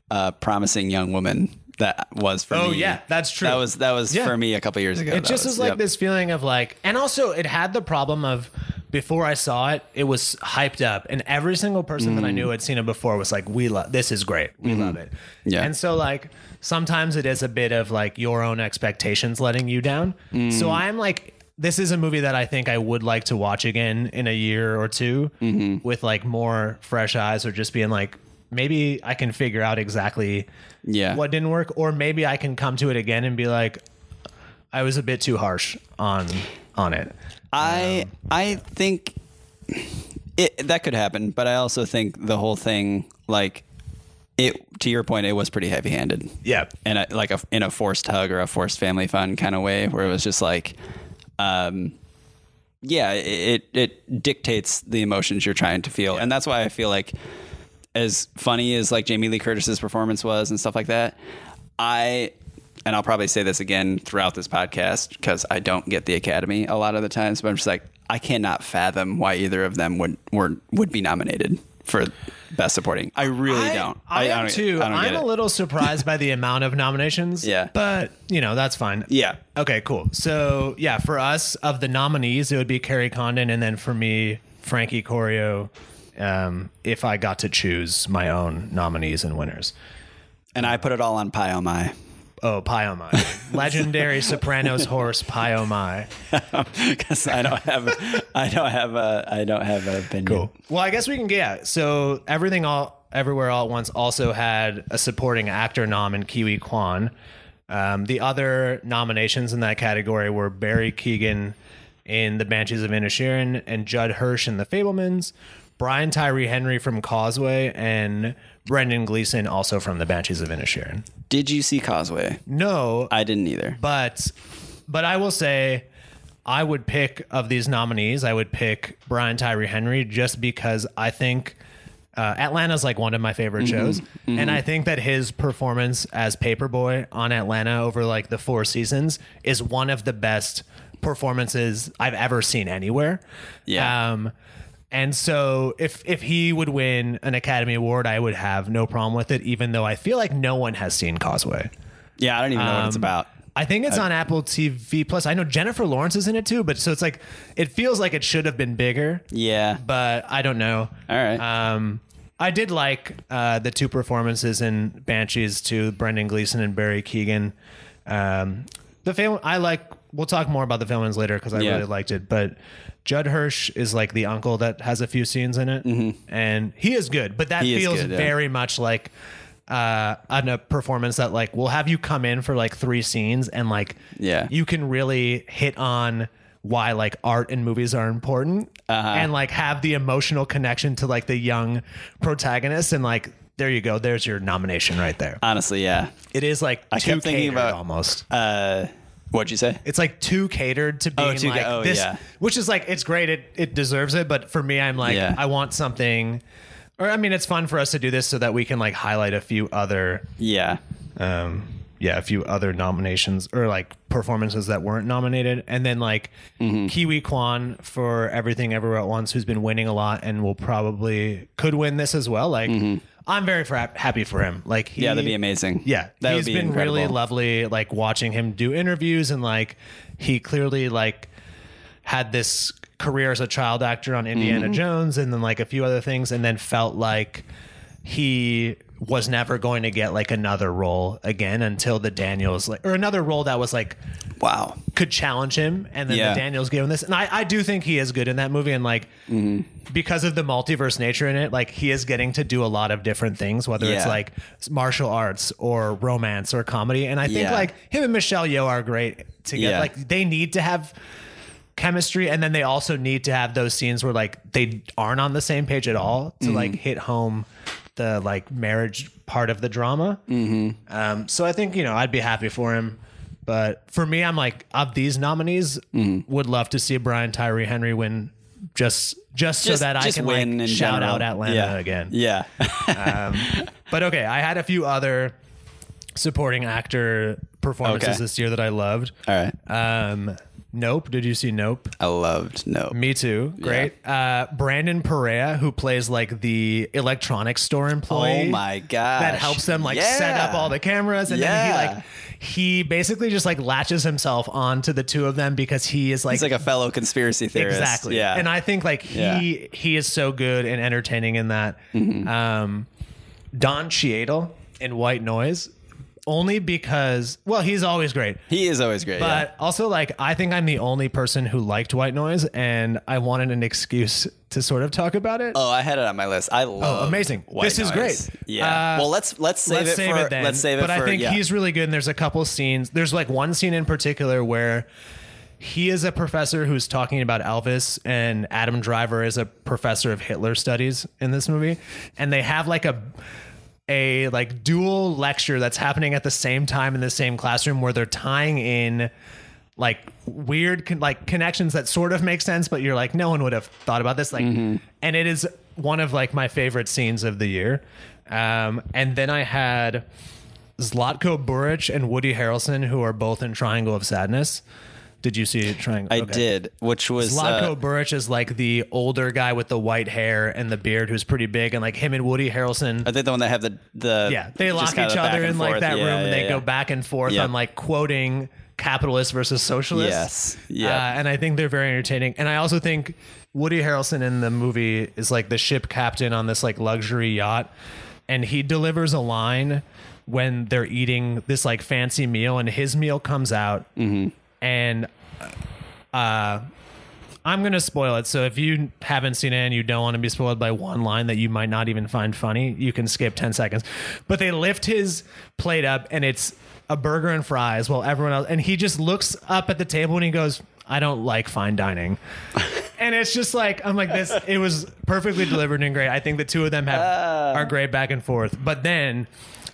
uh, promising young woman. That was for Oh, me. Oh yeah, that's true. That was that was Yeah. for me a couple years ago. It just was, is like yep. this feeling of like, and also it had the problem of before I saw it, it was hyped up, and every single person that I knew had seen it before was like, "We love this is great, we love it." Yeah. and so like sometimes it is a bit of like your own expectations letting you down. So mm. I'm like. This is a movie that I think I would like to watch again in a year or 2 mm-hmm. with like more fresh eyes or just being like maybe I can figure out exactly Yeah. what didn't work or maybe I can come to it again and be like I was a bit too harsh on on it. I um, I think it that could happen, but I also think the whole thing, like it, to your point, it was pretty heavy handed. Yeah. and a, like a in a forced hug or a forced family fun kind of way, where it was just like, um, yeah, it it dictates the emotions you're trying to feel, and that's why I feel like as funny as like Jamie Lee Curtis's performance was and stuff like that, I and I'll probably say this again throughout this podcast because I don't get the Academy a lot of the times, but I'm just like I cannot fathom why either of them would were would be nominated for best supporting. I really I, don't. I, am don't, too. I don't I'm a little surprised by the amount of nominations. Yeah. But, you know, that's fine. Yeah. Okay, cool. So, yeah, for us, of the nominees, it would be Kerry Condon. And then for me, Frankie Corio, um, if I got to choose my own nominees and winners. And I put it all on Pi Oh My. Oh, Pi Oh Legendary Sopranos horse, Pi Oh because I don't have I don't have a I don't have an opinion. Cool. Well, I guess we can get yeah. So everything all everywhere all at once also had a supporting actor nom in Ke Huy Quan. Um, the other nominations in that category were Barry Keoghan in The Banshees of Inisherin and Judd Hirsch in The Fabelmans, Brian Tyree Henry from Causeway, and Brendan Gleeson also from The Banshees of Inisherin. Did you see Causeway? No, I didn't either. but but I will say I would pick of these nominees, I would pick Brian Tyree Henry just because I think uh, Atlanta's like one of my favorite shows, and I think that his performance as Paperboy on Atlanta over like the four seasons is one of the best performances I've ever seen anywhere. Yeah. Um, and so if if he would win an Academy Award, I would have no problem with it, even though I feel like no one has seen Causeway. Yeah, I don't even know what it's Um, about. I think it's on Apple TV Plus. I know Jennifer Lawrence is in it too, but so it's like it feels like it should have been bigger, Yeah. but I don't know. All right. Um, I did like uh, the two performances in Banshees to Brendan Gleeson and Barry Keoghan. Um, the film I like. We'll talk more about the villains later because I Yeah. really liked it. But Judd Hirsch is like the uncle that has a few scenes in it, and he is good. But that Mm-hmm. He is feels good, yeah. very much like uh, on a performance that like will have you come in for like three scenes and like Yeah. you can really hit on why like art and movies are important Uh-huh. and like have the emotional connection to like the young protagonist and like there you go there's your nomination right there Honestly, yeah. it is like I too kept thinking catered about- almost Uh, what'd you say? it's like too catered to being too ca- like oh, this yeah. which is like it's great it it deserves it but for me i'm like Yeah. i want something or i mean it's fun for us to do this so that we can like highlight a few other Yeah. um yeah a few other nominations or like performances that weren't nominated and then like Mm-hmm. Ke Huy Quan for everything everywhere at once who's been winning a lot and will probably could win this as well like i'm very for, happy for him like he. Yeah, that'd be amazing. yeah that he's would be been incredible. really lovely like watching him do interviews and like he clearly like had this career as a child actor on Indiana Mm-hmm. Jones and then like a few other things, and then felt like he was never going to get like another role again until the Daniels like or another role that was like Wow. could challenge him and then Yeah. the Daniels gave him this and I, I do think he is good in that movie and like Mm-hmm. because of the multiverse nature in it like he is getting to do a lot of different things whether it's like martial arts or romance or comedy and I think Yeah. like him and Michelle Yeoh are great together Yeah. like they need to have chemistry and then they also need to have those scenes where like they aren't on the same page at all to like hit home the like marriage part of the drama mm-hmm. um, so i think you know i'd be happy for him but for me i'm like of these nominees would love to see brian tyree henry win just just, so that i can win like shout general. out atlanta Yeah. again Yeah. but okay i had a few other supporting actor performances Okay. this year that i loved All right. um nope did you see nope I loved Nope. me too. Great. Uh, Brandon Perea, who plays like the electronics store employee. Oh my god! That helps them like Yeah. set up all the cameras, and then he like he basically just like latches himself onto the two of them because he is like, He's like a fellow conspiracy theorist. exactly. Yeah. And I think like he Yeah. Mm-hmm. he is so good and entertaining in that. Um, Don Cheadle in White Noise. Only because, well, he's always great. he is always great. yeah. But also, like, I think I'm the only person who liked White Noise, and I wanted an excuse to sort of talk about it. Oh, I had it on my list. I love. Oh, amazing. White This is Noise. great. Yeah. Uh, well, let's let's save it for then. let's save it but for. I think yeah. he's really good, and there's a couple scenes. There's like one scene in particular where he is a professor who's talking about Elvis, and Adam Driver is a professor of Hitler studies in this movie, and they have like a a like dual lecture that's happening at the same time in the same classroom where they're tying in like weird con- like connections that sort of make sense but you're like no one would have thought about this. Like Mm-hmm. and it is one of like my favorite scenes of the year. Um and then i had zlatko buric and woody harrelson who are both in triangle of sadness did you see triangle I Okay. did, which was Zlatko uh, Buric is like the older guy with the white hair and the beard who's pretty big, and like him and Woody Harrelson. I think the one that have the the Yeah, they lock each other in like forth. that Yeah, room, and they yeah. go back and forth Yep. on like quoting capitalist versus socialist. Yes. Yeah. Uh, and I think they're very entertaining. And I also think Woody Harrelson in the movie is like the ship captain on this like luxury yacht, and he delivers a line when they're eating this like fancy meal, and his meal comes out, Mm-hmm. And uh, I'm gonna spoil it. So if you haven't seen it and you don't want to be spoiled by one line that you might not even find funny, you can skip 10 seconds. But they lift his plate up and it's a burger and fries while everyone else and he just looks up at the table and he goes, I don't like fine dining. and it's just like I'm like this it was perfectly delivered and great. I think the two of them have are great back and forth. But then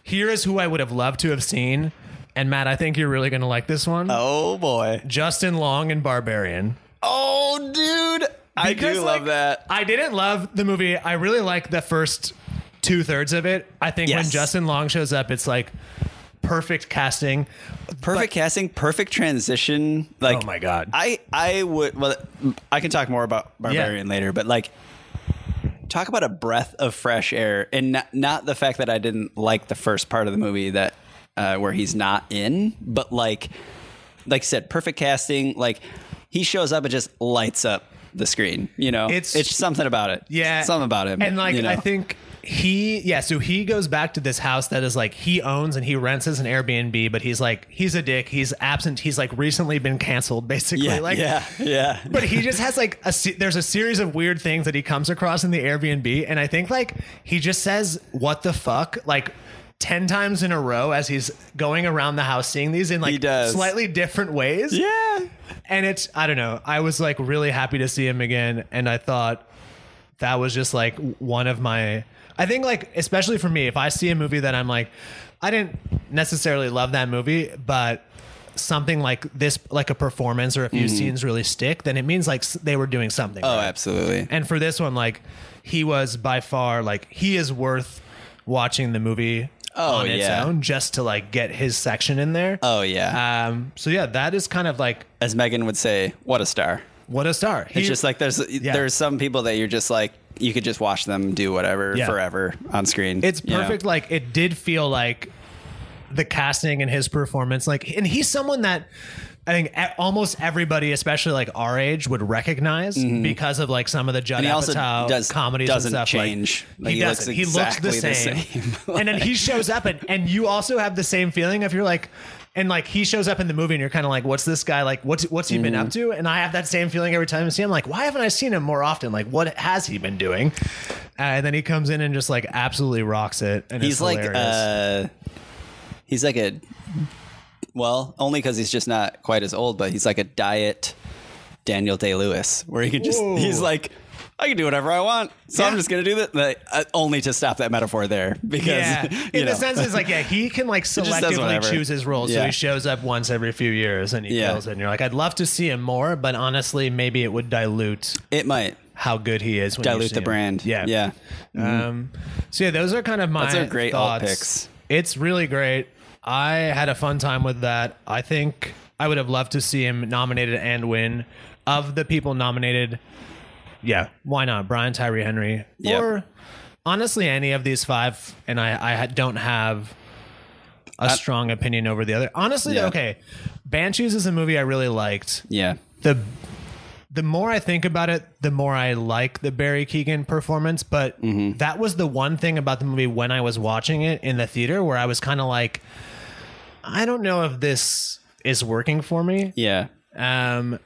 here is who I would have loved to have seen. And Matt, I think you're really gonna like this one. oh boy. Justin Long and Barbarian. Oh, dude. I Because, do like, love that. I didn't love the movie. I really like the first two thirds of it. I think when Justin Long shows up, it's like perfect casting. Perfect casting, perfect transition. Like, Oh my God. I I would. Well, I can talk more about Barbarian later, but like, talk about a breath of fresh air, and not, not the fact that I didn't like the first part of the movie that uh, where he's not in, but like, like I said, perfect casting. Like, he shows up and just lights up the screen. You know, It's- it's something about it. Yeah, something about him. And like you know? I think he, yeah. So he goes back to this house that is like he owns and he rents as an Airbnb, but he's like he's a dick. He's absent. He's like recently been canceled, basically. yeah, like yeah, yeah. but he just has like a there's a series of weird things that he comes across in the Airbnb, and I think like he just says "what the fuck" like. 10 times in a row as he's going around the house seeing these in like slightly different ways. yeah. And it's I don't know. I was like really happy to see him again and I thought that was just like one of my I think like especially for me if I see a movie that I'm like I didn't necessarily love that movie but something like this like a performance or a few scenes really stick then it means like they were doing something Mm-hmm. Oh, right. absolutely. and for this one like he was by far like he is worth watching the movie Oh, on its yeah. own just to like get his section in there Oh yeah. um so yeah that is kind of like As Megan would say, what a star. what a star He- It's just like there's there's some people that you're just like you could just watch them do whatever Yeah. forever on screen. It's you know? perfect. Like it did feel like the casting and his performance. Like, and he's someone that I think almost everybody, especially like our age, would recognize because of like some of the Judd Mm-hmm. And he also Apatow does- comedies doesn't and stuff. like, change. Like, he, he looks doesn't. he looks the exactly the same. same. and then he shows up, and and you also have the same feeling if you're like. And like he shows up in the movie, and you're kind of like, "What's this guy like? What's what's he been Mm-hmm. up to?" And I have that same feeling every time I see him. Like, why haven't I seen him more often? Like, what has he been doing? Uh, and then he comes in and just like absolutely rocks it. And He's like uh he's like a well, only because he's just not quite as old, but he's like a diet Daniel Day Lewis, where he can just Whoa. he's like I can do whatever I want, so I'm just gonna do that. Like, uh, only to stop that metaphor there because yeah, in know. the sense is like yeah, he can like selectively choose his role. So he shows up once every few years and he Yeah. kills it. And you're like, I'd love to see him more, but honestly, maybe it would dilute it might how good he is. When dilute the him. brand. Yeah, yeah. Um, so yeah, those are kind of my Those are great thoughts. picks. It's really great. I had a fun time with that. I think I would have loved to see him nominated and win. Of the people nominated, yeah, why not Brian Tyree Henry Yep. or honestly any of these five? And I I don't have a strong opinion over the other. Honestly, Yeah. okay, Banshees is a movie I really liked Yeah. the the more I think about it, the more I like the Barry Keoghan performance. But Mm-hmm. that was the one thing about the movie when I was watching it in the theater where I was kind of like, I don't know if this is working for me. Yeah. Um,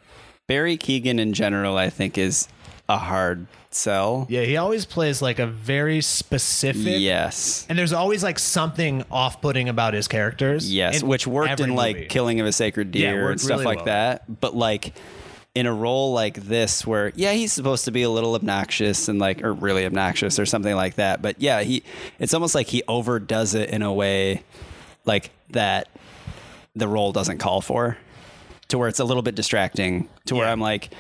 Barry Keoghan in general, I think, is a hard sell. yeah, he always plays like a very specific. Yes. And there's always like something off-putting about his characters. Yes, which worked in like movie. Killing of a Sacred Deer worked and stuff really like well. that. But like in a role like this where yeah, he's supposed to be a little obnoxious and like or really obnoxious or something like that. But yeah, he it's almost like he overdoes it in a way like that the role doesn't call for. To where it's a little bit distracting. To where Yeah. I'm like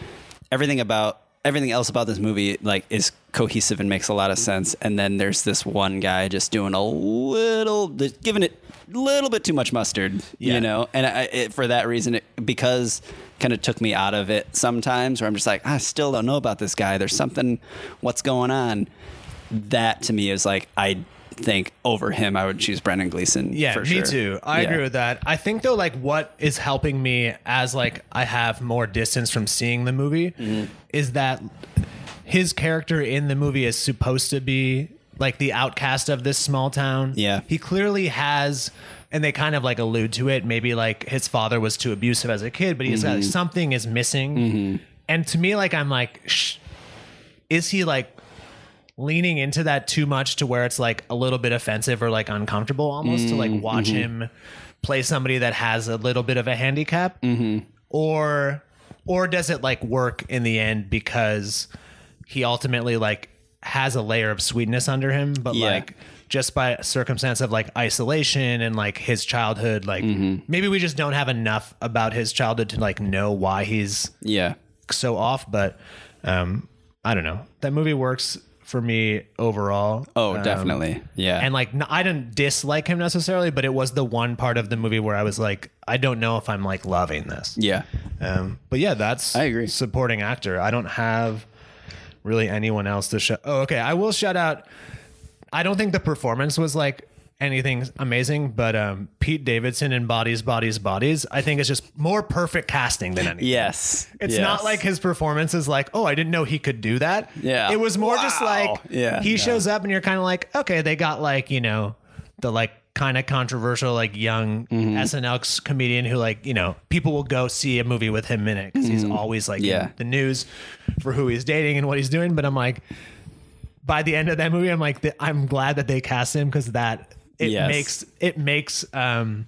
everything about everything else about this movie like is cohesive and makes a lot of sense and then there's this one guy just doing a little giving it a little bit too much mustard Yeah. you know and I, it, for that reason it, because kind of took me out of it sometimes where i'm just like i still don't know about this guy there's something what's going on that to me is like i think over him i would choose brendan gleeson Yeah, for me sure. too. I Yeah. agree with that. I think though, like what is helping me as like I have more distance from seeing the movie Mm-hmm. is that his character in the movie is supposed to be like the outcast of this small town. Yeah. he clearly has. And they kind of like allude to it. Maybe like his father was too abusive as a kid, but he's Mm-hmm. got something is missing. And to me, like I'm like, Shh, is he like leaning into that too much to where it's like a little bit offensive or like uncomfortable almost to like mm, watch mm-hmm. him play somebody that has a little bit of a handicap. Mm-hmm. Or or does it like work in the end because he ultimately like has a layer of sweetness under him but Yeah. like just by circumstance of like isolation and like his childhood like mm-hmm. maybe we just don't have enough about his childhood to like know why he's yeah. so off, but um, I don't know. That movie works for me overall. oh Um, definitely yeah And like, I didn't dislike him necessarily, but it was the one part of the movie where I was like, I don't know if I'm like loving this. yeah Um, but yeah, that's I agree. Supporting actor. I don't have really anyone else to show. Oh, okay. I will shout out. I don't think the performance was like anything amazing, but um, Pete Davidson in Bodies, Bodies, Bodies. I think it's just more perfect casting than anything. yes It's yes. not like his performance is like, oh, I didn't know he could do that. Yeah. It was more just like, Yeah. he No. shows up and you're kind of like, okay, they got like, you know, the like kind of controversial, like young Mm-hmm. SNL comedian who like, you know, people will go see a movie with him in it because he's always like Mm-hmm. Yeah. in the news for who he's dating and what he's doing. But I'm like, by the end of that movie, I'm like, I'm glad that they cast him because that it Yes. makes it makes um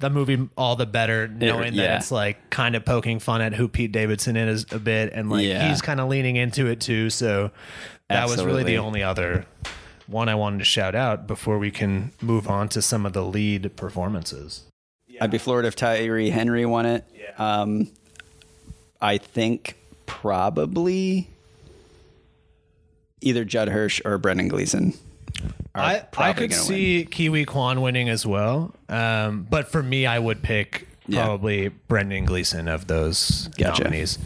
the movie all the better knowing that yeah. it's like kind of poking fun at who Pete Davidson is a bit and like Yeah. he's kind of leaning into it too. So that was really the only other one I wanted to shout out before we can move on to some of the lead performances. I'd be floored if Tyree Henry won it. Yeah. Um, I think probably either Judd Hirsch or Brendan Gleeson. I, I could see Ke Huy Quan winning as well. Um, but for me, I would pick Yeah. probably Brendan Gleeson of those Gotcha. nominees.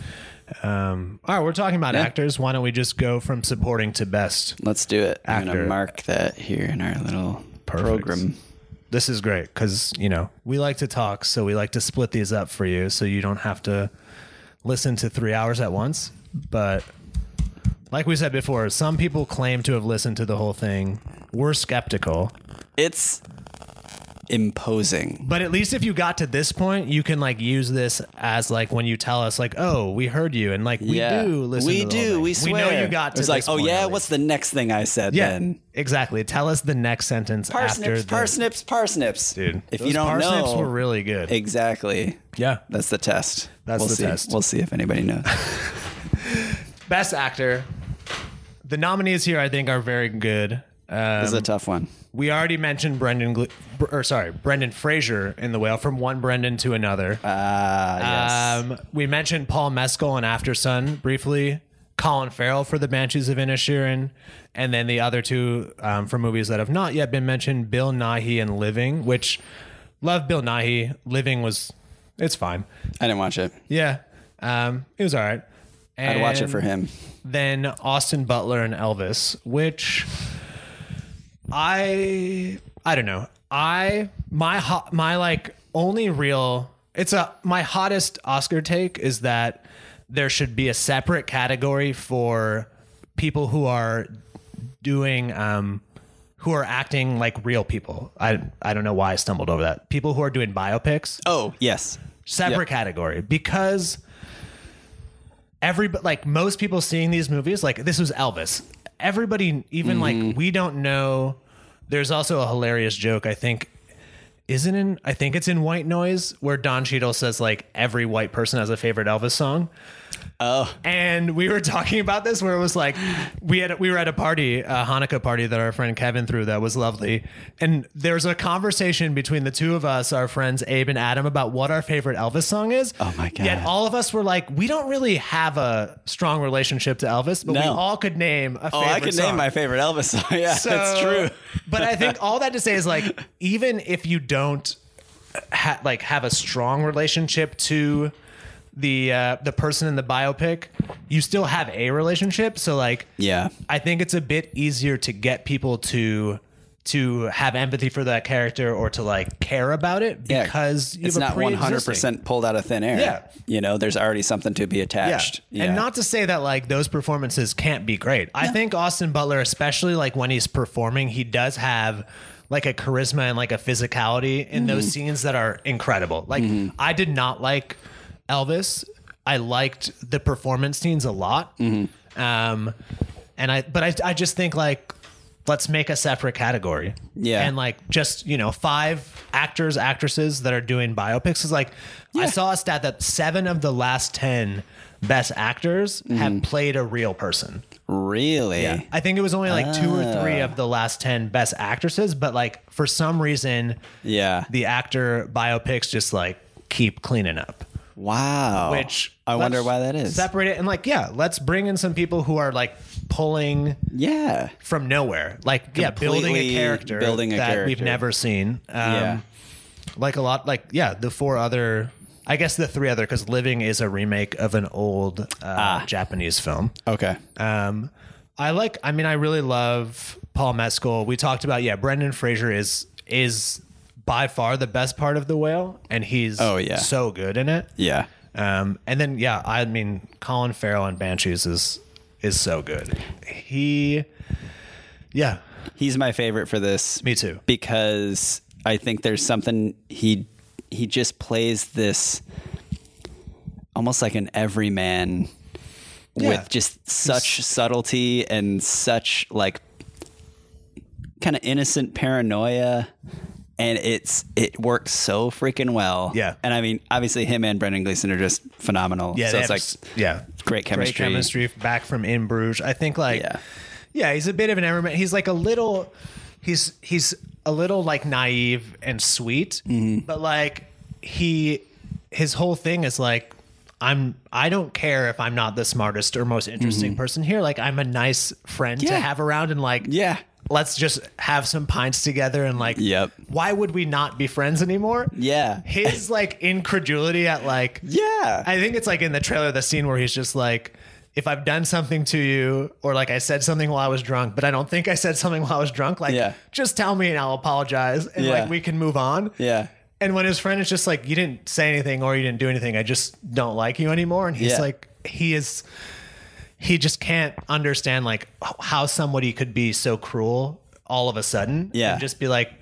Um, all right, we're talking about Yeah. actors. Why don't we just go from supporting to best? Let's do it. I'm Actor. gonna mark that here in our little Perfect. program. this is great because you know we like to talk, so we like to split these up for you, so you don't have to listen to three hours at once. But like we said before, some people claim to have listened to the whole thing. We're skeptical, It's imposing. but at least if you got to this point, you can like use this as like when you tell us like, "Oh, we heard you," and like we yeah, do listen. we to the whole do. thing. We swear. know you got to. This point. It's like, this oh point, yeah, at what's the next thing I said yeah? then? Exactly. Tell us the next sentence after Parsnips, the parsnips, parsnips. dude. if those you don't know. parsnips know, were really good. exactly. yeah. That's the test. That's we'll the see. test. We'll see if anybody knows. Best actor. The nominees here, I think, are very good. Um, this is a tough one. we already mentioned Brendan, Gle- or sorry, Brendan Fraser in The Whale, from one Brendan to another. Ah, yes. Um, we mentioned Paul Mescal in Aftersun briefly. Colin Farrell for The Banshees of Inisherin, and then the other two um, for movies that have not yet been mentioned: Bill Nighy and Living. Which love Bill Nighy. Living was it's fine. I didn't watch it. Yeah, um, it was all right. I'd watch it for him. Then Austin Butler and Elvis, which I I don't know. I my hot my like only real it's a my hottest Oscar take is that there should be a separate category for people who are doing um who are acting like real people. I I don't know why I stumbled over that. People who are doing biopics Oh, yes. separate Yep. category because every like most people seeing these movies like this was Elvis. Everybody even Mm-hmm. like we don't know. There's also a hilarious joke I think isn't in I think it's in White Noise where Don Cheadle says like every white person has a favorite Elvis song. Oh, And we were talking about this where it was like we had we were at a party, a Hanukkah party that our friend Kevin threw that was lovely. And there was a conversation between the two of us, our friends Abe and Adam, about what our favorite Elvis song is. Oh my God. Yet all of us were like, we don't really have a strong relationship to Elvis, but we all could name a oh, favorite I could song. name my favorite Elvis song. yeah, So- that's true. but I think all that to say is like, even if you don't ha- like have a strong relationship to the uh, the person in the biopic, you still have a relationship. So like, Yeah. I think it's a bit easier to get people to to have empathy for that character or to like care about it Yeah, because you it's have a not one hundred pre-existing- percent pulled out of thin air. Yeah. you know, there's already something to be attached. Yeah. attached. And not to say that like those performances can't be great. I think Austin Butler, especially like when he's performing, he does have like a charisma and like a physicality in those scenes that are incredible. Like I did not like Elvis. I liked the performance scenes a lot. Mm-hmm. Um and I but I I just think like let's make a separate category. Yeah. And like just, you know, five actors, actresses that are doing biopics is like I saw a stat that 7 of the last 10 best actors have mm-hmm. played a real person. really. Yeah. I think it was only like 2 or 3 ah. of the last 10 best actresses, but like for some reason Yeah. the actor biopics just like keep cleaning up. Wow. Which I wonder why that is. Separate it and like yeah, let's bring in some people who are like pulling yeah. from nowhere. Like yeah, building a Completely character building a that we've character. never seen. Um, Yeah. like a lot. Like yeah, the four other. I guess the three other because Living is a remake of an old uh, Ah. Japanese film. Okay. Um, I like. I mean, I really love Paul Mescal. We talked about yeah, Brendan Fraser is is by far the best part of the whale, and he's Oh, yeah. so good in it. Yeah. Um, and then yeah, I mean Colin Farrell and Banshees is is so good. He, yeah, He's my favorite for this. me too. because I think there's something he he just plays this almost like an everyman Yeah. with just such subtlety and such like kind of innocent paranoia and it's it works so freaking well. Yeah. And I mean obviously him and Brendan Gleeson are just phenomenal. Yeah, so it's like s- yeah, great chemistry. Great chemistry back from In Bruges. I think like Yeah. yeah, he's a bit of an everyman. He's like a little he's he's a little like naive and sweet, Mm-hmm. but like he his whole thing is like I'm I don't care if I'm not the smartest or most interesting person here. Like I'm a nice friend to Mm-hmm. Have around and like Yeah. Let's just have some pints together and like Yep. why would we not be friends anymore? Yeah. His like incredulity at like Yeah. I think it's like in the trailer, the scene where he's just like, if I've done something to you or like I said something while I was drunk, but I don't think I said something while I was drunk, like Yeah. just tell me and I'll apologize and Yeah. like we can move on. Yeah. And when his friend is just like, you didn't say anything or you didn't do anything, I just don't like you anymore. And he's Yeah. like, he is, he just can't understand like how somebody could be so cruel all of a sudden. Yeah. And just be like,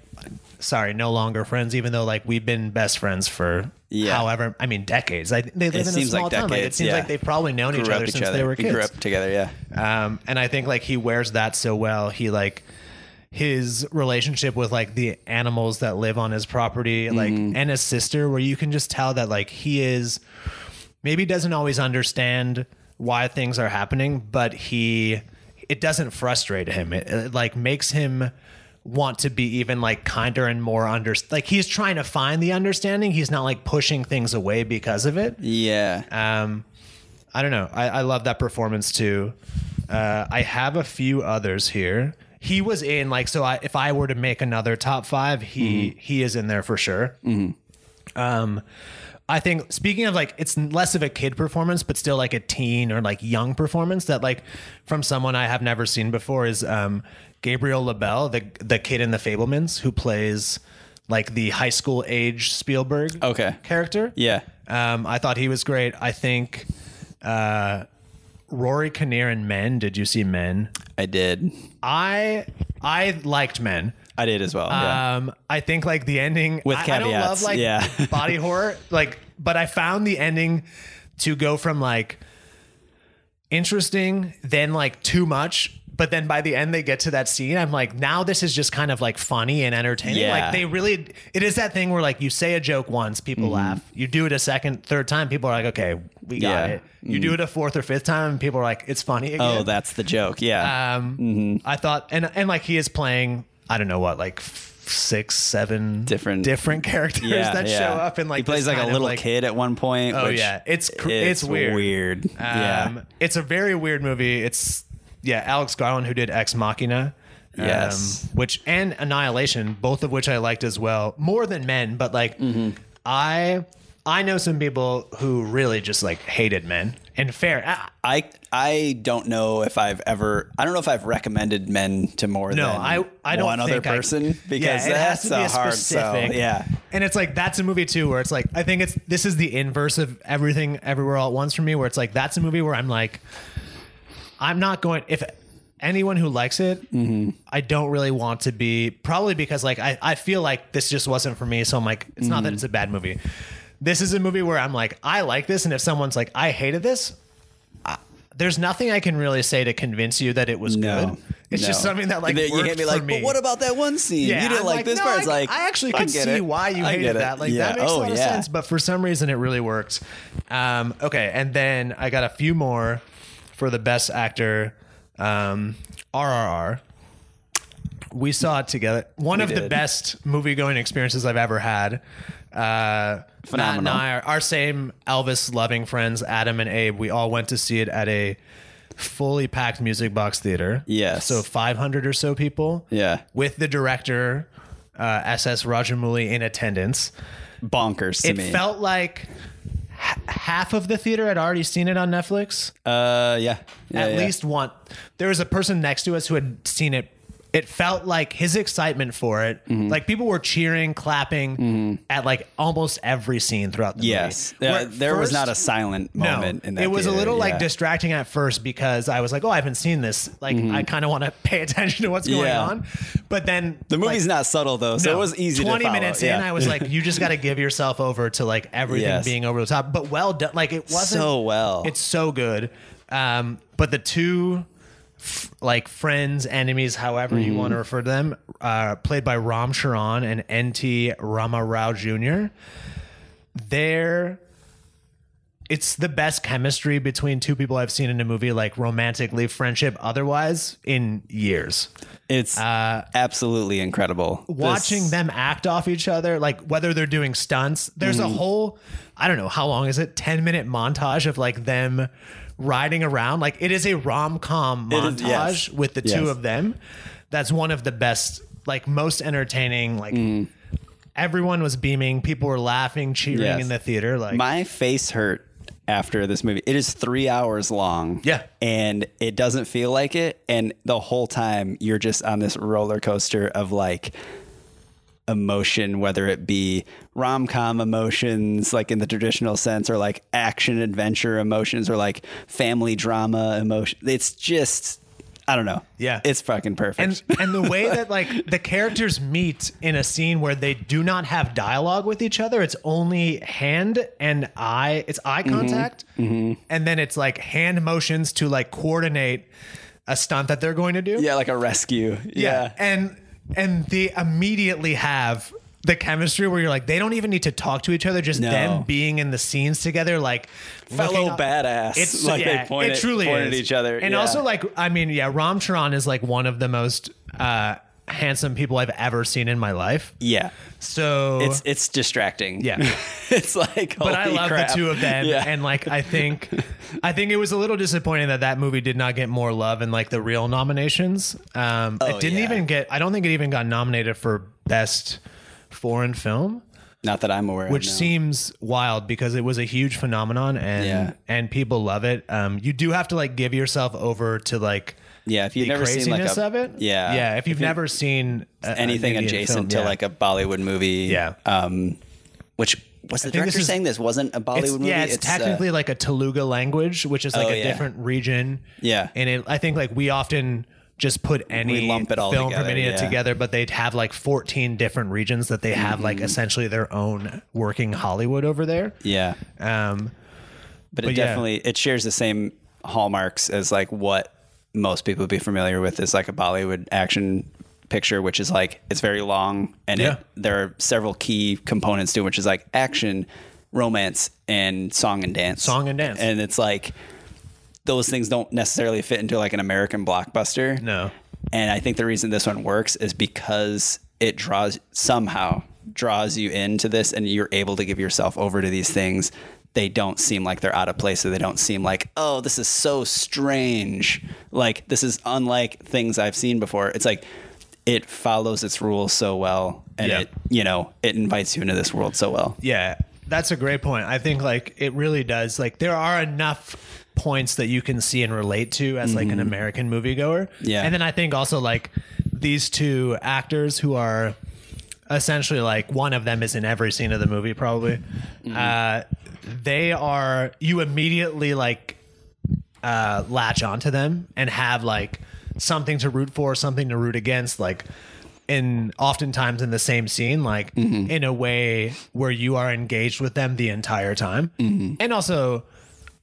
sorry, no longer friends, even though like we've been best friends for Yeah. however, I mean, decades. I, they live in a seems like small town. Like, it seems yeah. like they've probably known each other each since other. they were We kids. grew up together. Yeah. Um, and I think like he wears that so well. He like his relationship with like the animals that live on his property, like and his sister, where you can just tell that like he is maybe doesn't always understand why things are happening, but he it doesn't frustrate him. It, it like makes him want to be even like kinder and more under like he's trying to find the understanding. He's not like pushing things away because of it. Yeah. Um, I don't know. I, I love that performance too. Uh, I have a few others here. He was in like so. I, if I were to make another top five, he he is in there for sure. Um, I think speaking of like it's less of a kid performance, but still like a teen or like young performance that like from someone I have never seen before is um, Gabriel LaBelle, the the kid in the Fabelmans who plays like the high school age Spielberg Okay. character. Yeah. Um, I thought he was great. I think uh, Rory Kinnear in Men. Did you see Men? I did. I I liked Men. I did as well. yeah. Um, I think like the ending With I, I don't caveats, love like yeah. body horror, like, but I found the ending to go from like interesting, then like too much. But then by the end, they get to that scene. I'm like, now this is just kind of like funny and entertaining. Yeah. Like they really, it is that thing where like you say a joke once, people Mm-hmm. laugh. You do it a second, third time, people are like, okay, we got Yeah. it. You do it a fourth or fifth time, and people are like, it's funny again. oh, that's the joke. Yeah. Um, I thought, and and like he is playing, I don't know what, like six, seven Different- different characters yeah. that yeah. show up in like he plays like a little like- kid at one point. Oh yeah, it's cr- it's, weird. Weird. Um, yeah. it's a very weird movie. It's yeah, Alex Garland who did Ex Machina. um, Yes. which and Annihilation, both of which I liked as well, more than Men. But like, Mm-hmm. I I know some people who really just like hated Men. And fair, I, I I don't know if I've ever I don't know if I've recommended men to more No, than I I don't one other think I- person because yeah, it has that's to be a a hard specific. Yeah. and it's like that's a movie too where it's like I think it's this is the inverse of everything everywhere all at once for me where it's like that's a movie where I'm like I'm not going if anyone who likes it Mm-hmm. I don't really want to be probably because like I I feel like this just wasn't for me so I'm like it's not Mm-hmm. that it's a bad movie. This is a movie where I'm like I like this and if someone's like I hated this I, there's nothing I can really say to convince you that it was No. good. It's no. just something that like You- hit me like, me. but what about that one scene? Yeah, you didn't I'm like, this no, part. I, It's like I actually get see it. why you hated that. Like yeah. that makes oh, a lot of sense, but for some reason it really worked. Um, okay, and then I got a few more for the best actor. Um, RRR. We saw it together. One of the best movie going experiences I've ever had. Uh, Matt and Phenomenal. I, are, our same Elvis loving friends, Adam and Abe, we all went to see it at a fully packed music box theater. Yes. So 500 or so people Yeah. with the director uh, SS Rajamouli in attendance. Bonkers to It me. felt like h- half of the theater had already seen it on Netflix. uh, yeah. Yeah, At yeah. least one. There was a person next to us who had seen it. It felt like his excitement for it. Mm-hmm. Like people were cheering, clapping at like almost every scene throughout the Yes. movie. Uh, Where there was not a silent moment in that. it was a theater, little like distracting at first because I was like, "Oh, I haven't seen this. Like, I kind of want to pay attention to what's going Mm-hmm. Yeah. on." But then The movie's like, not subtle though, so no, it was easy. Twenty to minutes yeah. in, I was like, "You just got to give yourself over to like everything Yes. being over the top." But well done. Like it wasn't So well. It's so good. Um, but the two. F- Like friends, enemies, however you Mm-hmm. want to refer to them, uh, played by Ram Charan and N.T. Rama Rao Jr. They're it's the best chemistry between two people I've seen in a movie, like romantically, friendship, otherwise, in years. it's absolutely incredible. Watching This- them act off each other, like whether they're doing stunts, there's Mm-hmm. a whole, I don't know, how long is it? 10 minute montage of like them riding around. Like it is a rom com montage is- yes. with the two of them. That's one of the best, like most entertaining, like. Everyone was beaming. People were laughing, cheering Mm. Yes. in the theater. Like my face hurt after this movie. It is three hours long. Yeah. And it doesn't feel like it. And the whole time you're just on this roller coaster of like emotion, whether it be rom com emotions, like in the traditional sense, or like action adventure emotions, or like family drama emotion. It's just, I don't know. Yeah. It's fucking perfect. and and the way that like the characters meet in a scene where they do not have dialogue with each other it's only hand and eye it's eye Mm-hmm. contact and then it's like hand motions to like coordinate a stunt that they're going to do yeah, like a rescue. Yeah. and and they immediately have the chemistry where you're like they don't even need to talk to each other just No. them being in the scenes together like Fellow up- badass. it's like yeah, they point it at- truly point is. at each other. and Yeah. also like I mean yeah Ram Charan is like one of the most uh handsome people I've ever seen in my life yeah. so It's it's distracting. Yeah. it's like but I holy love crap. the two of them, Yeah. and like I think, I think it was a little disappointing that that movie did not get more love in like the real nominations. Um, Oh, it didn't yeah. even get. I don't think it even got nominated for best foreign film, Not that I'm aware which of. no. seems wild because it was a huge phenomenon and Yeah. and people love it. Um, you do have to like give yourself over to like Yeah, if you've the never seen like a of it. Yeah. yeah. If you've you- never seen a- anything an adjacent film, to yeah. like a Bollywood movie. Yeah. Um, which was the think this director is- saying this wasn't a Bollywood It's, movie? yeah, it's, uh, technically like a Telugu language, which is like Oh, a yeah. different region. Yeah. and it, I think like we often just put any lump it all film together, from India yeah. together, but they'd have like 14 different regions that they have Mm-hmm. like essentially their own working Hollywood over there. yeah, Um, but, But it yeah. definitely it shares the same hallmarks as like what most people would be familiar with is like a Bollywood action picture, which is like it's very long and Yeah. it, there are several key components to it, which is like action, romance, and song and dance. Song and dance. and it's like those things don't necessarily fit into like an American blockbuster. no, And I think the reason this one works is because it draws somehow draws you into this and you're able to give yourself over to these things. They don't seem like they're out of place or they don't seem like, oh, this is so strange. Like this is unlike things I've seen before. It's like it follows its rules so well and Yeah. it, you know, it invites you into this world so well. yeah, that's a great point. I think like it really does. Like there are enough points that you can see and relate to as like an American moviegoer. Mm-hmm. Yeah. and then I think also like these two actors who are essentially like one of them is in every scene of the movie probably Mm-hmm. uh they are you immediately like uh latch onto them and have like something to root for something to root against like in oftentimes in the same scene like Mm-hmm. in a way where you are engaged with them the entire time Mm-hmm. and also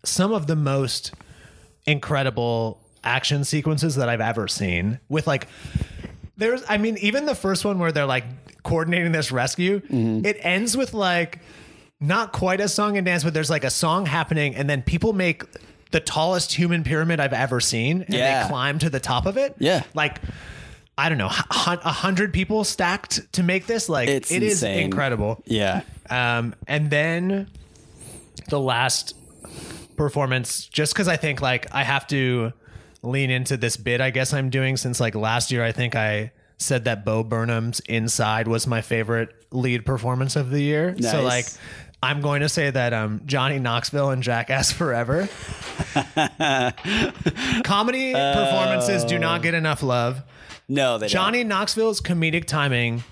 some of the most incredible action sequences that I've ever seen with like there's I mean even the first one where they're like coordinating this rescue Mm-hmm. it ends with like not quite a song and dance but there's like a song happening and then people make the tallest human pyramid I've ever seen and Yeah. they climb to the top of it Yeah. like I don't know a hundred people stacked to make this like It's it is incredible Yeah. um, and then the last performance, just because I think like I have to lean into this bit, I guess I'm doing since like last year, I think I said that Bo Burnham's Inside was my favorite lead performance of the year. So like I'm going to say that um, Johnny Knoxville and Jackass Forever. Comedy performances do not get enough love. No, they Johnny Knoxville's comedic timing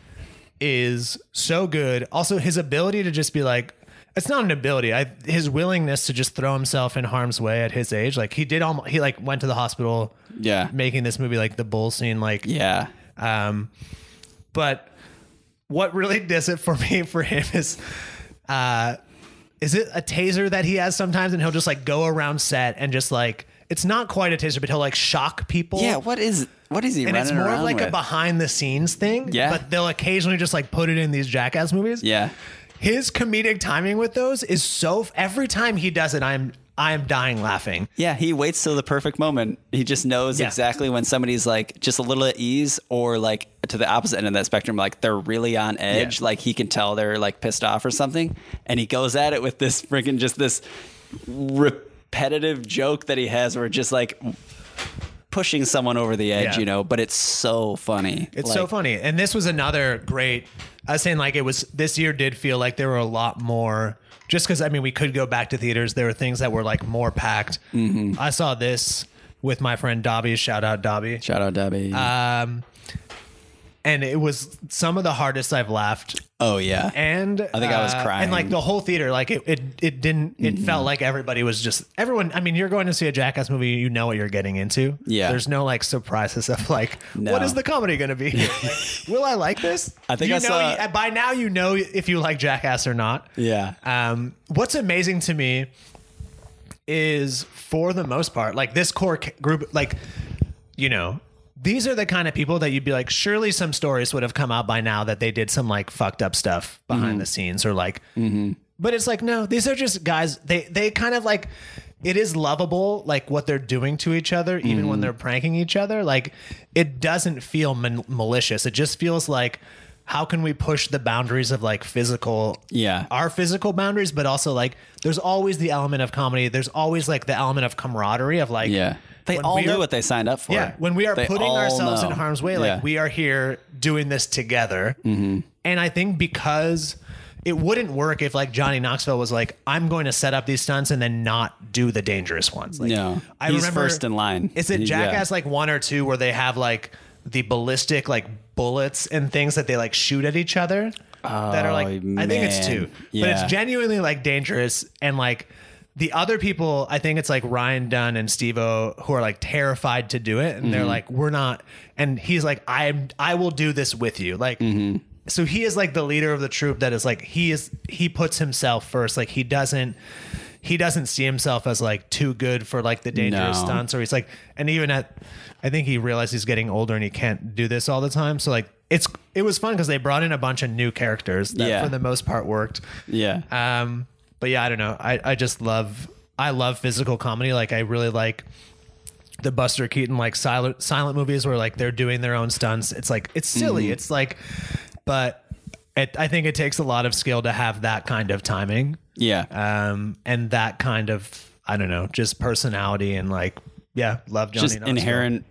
is so good. Also, his ability to just be like, it's not an ability. I, his willingness to just throw himself in harm's way at his age. Like he did almost, he like went to the hospital. Yeah. making this movie, like the bull scene. Like, Yeah. um, but what really does it for me for him is, uh, is it a taser that he has sometimes, and he'll just like go around set and just like it's not quite a taser, but he'll like shock people. Yeah. What is what is he and it's more like a behind the scenes thing. Yeah. but they'll occasionally just like put it in these jackass movies. yeah. His comedic timing with those is so. Every time he does it, I'm I'm dying laughing. Yeah, he waits till the perfect moment. He just knows Yeah. exactly when somebody's like just a little at ease or like to the opposite end of that spectrum, like they're really on edge. Yeah. Like he can tell they're like pissed off or something. And he goes at it with this freaking just this repetitive joke that he has where just like pushing someone over the edge, Yeah. you know, but it's so funny. It's Like, so funny. And this was another great I was saying like it was this year did feel like there were a lot more. Just because I mean we could go back to theaters, there were things that were like more packed. Mm-hmm. I saw this with my friend Dobby. Shout out Dobby. Shout out Dobby. Um, and it was some of the hardest I've laughed. oh yeah. And I think I was uh, crying. And like the whole theater, like it, it, it didn't. It Mm-hmm. felt like everybody was just everyone. I mean, you're going to see a Jackass movie, you know what you're getting into. Yeah. There's no like surprises of like, No. what is the comedy going to be? Will I like this? I think you I know. saw- by now, you know if you like Jackass or not. yeah. Um, what's amazing to me is for the most part, like this core group, like, you know, these are the kind of people that you'd be like, surely some stories would have come out by now that they did some like fucked up stuff behind mm-hmm. the scenes or like, mm-hmm. but it's like, no, these are just guys. They, they kind of like, it is lovable, like what they're doing to each other, even when mm-hmm. they're pranking each other. Like, it doesn't feel man- malicious. It just feels like, how can we push the boundaries of like physical Yeah. our physical boundaries, but also like there's always the element of comedy. There's always like the element of camaraderie of like yeah. They all knew are- what they signed up for. yeah when we are They putting ourselves know. in harm's way, like Yeah. we are here doing this together. Mm-hmm. And I think because it wouldn't work if like Johnny Knoxville was like, I'm going to set up these stunts and then not do the dangerous ones. Like, No. I He's remember first in line. Is it Jackass like one or two where they have like the ballistic like bullets and things that they like shoot at each other? that are like Oh, I think it's two. But it's genuinely like dangerous and like the other people, I think it's like Ryan Dunn and Steve-O who are like terrified to do it. And they're Mm-hmm. like, we're not and he's like, I'm I will do this with you. Like Mm-hmm. so he is like the leader of the troop that is like he is he puts himself first. Like he doesn't he doesn't see himself as like too good for like the dangerous No. stunts or he's like and even at I think he realized he's getting older and he can't do this all the time. So like it's it was fun because they brought in a bunch of new characters that Yeah. for the most part worked. Yeah. Um, but yeah, I don't know. I, I just love I love physical comedy. Like I really like the Buster Keaton like silent silent movies where like they're doing their own stunts. It's like it's silly. It's like, but it, I think it takes a lot of skill to have that kind of timing. yeah. Um, and that kind of I don't know, just personality and like yeah, love Johnny. Just Knoxville. inherent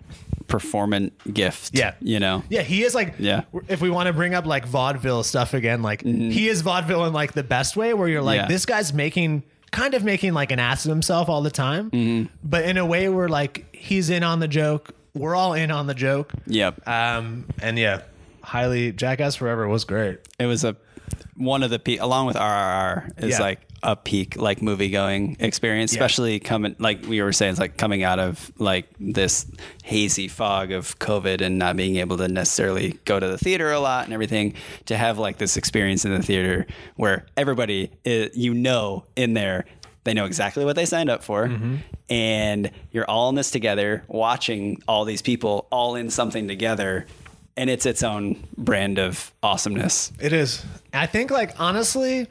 performant gift. Yeah. You know? Yeah, he is like. Yeah. If we want to bring up like vaudeville stuff again, like he is vaudeville in like the best way, where you're like, Yeah. this guy's making kind of making like an ass of himself all the time, Mm-hmm. but in a way where like he's in on the joke. We're all in on the joke. Yep. Um, and yeah, highly Jackass Forever was great. it was a one of the peak along with RRR is Yeah. like a peak like movie going experience, Yeah. especially coming like we were saying, it's like coming out of like this hazy fog of COVID and not being able to necessarily go to the theater a lot and everything. To have like this experience in the theater where everybody i you know in there they know exactly what they signed up for mm-hmm. and you're all in this together watching all these people all in something together and it's its own brand of awesomeness It is. I think like honestly,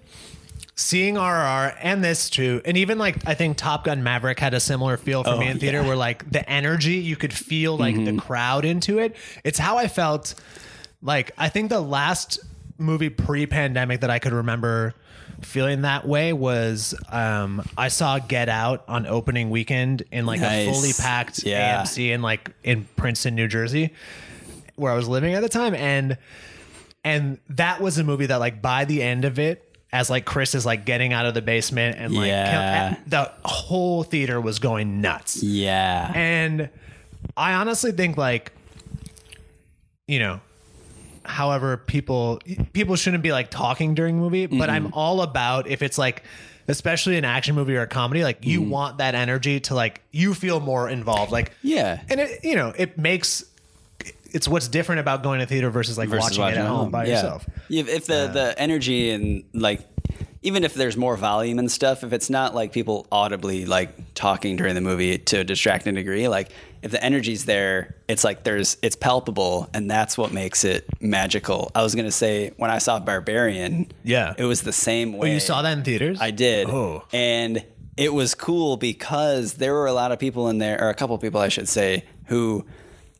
seeing RR and this too, and even like I think Top Gun Maverick had a similar feel for Oh, me in theater yeah. where like the energy you could feel like the crowd into it. It's how I felt like I think the last movie pre-pandemic that I could remember feeling that way was um I saw Get Out on opening weekend in like a fully packed Yeah. AMC in like in Princeton, New Jersey, where I was living at the time and and that was a movie that like by the end of it as like chris is like getting out of the basement and like Yeah. the whole theater was going nuts. Yeah. And i honestly think like you know however people people shouldn't be like talking during movie but i'm mm-hmm. all about if it's like especially an action movie or a comedy like you mm-hmm. want that energy to like you feel more involved. Like Yeah. and it you know it makes it's what's different about going to theater versus like versus watching, it at home by Yeah. yourself If, if the the energy and like even if there's more volume and stuff, if it's not like people audibly like talking during the movie to a distracting degree, like if the energy's there, it's like there's it's palpable and that's what makes it magical. I was gonna say when I saw Barbarian, Yeah. it was the same way. Oh, you saw that in theaters? I did. Oh. And it was cool because there were a lot of people in there, or a couple people, I should say, who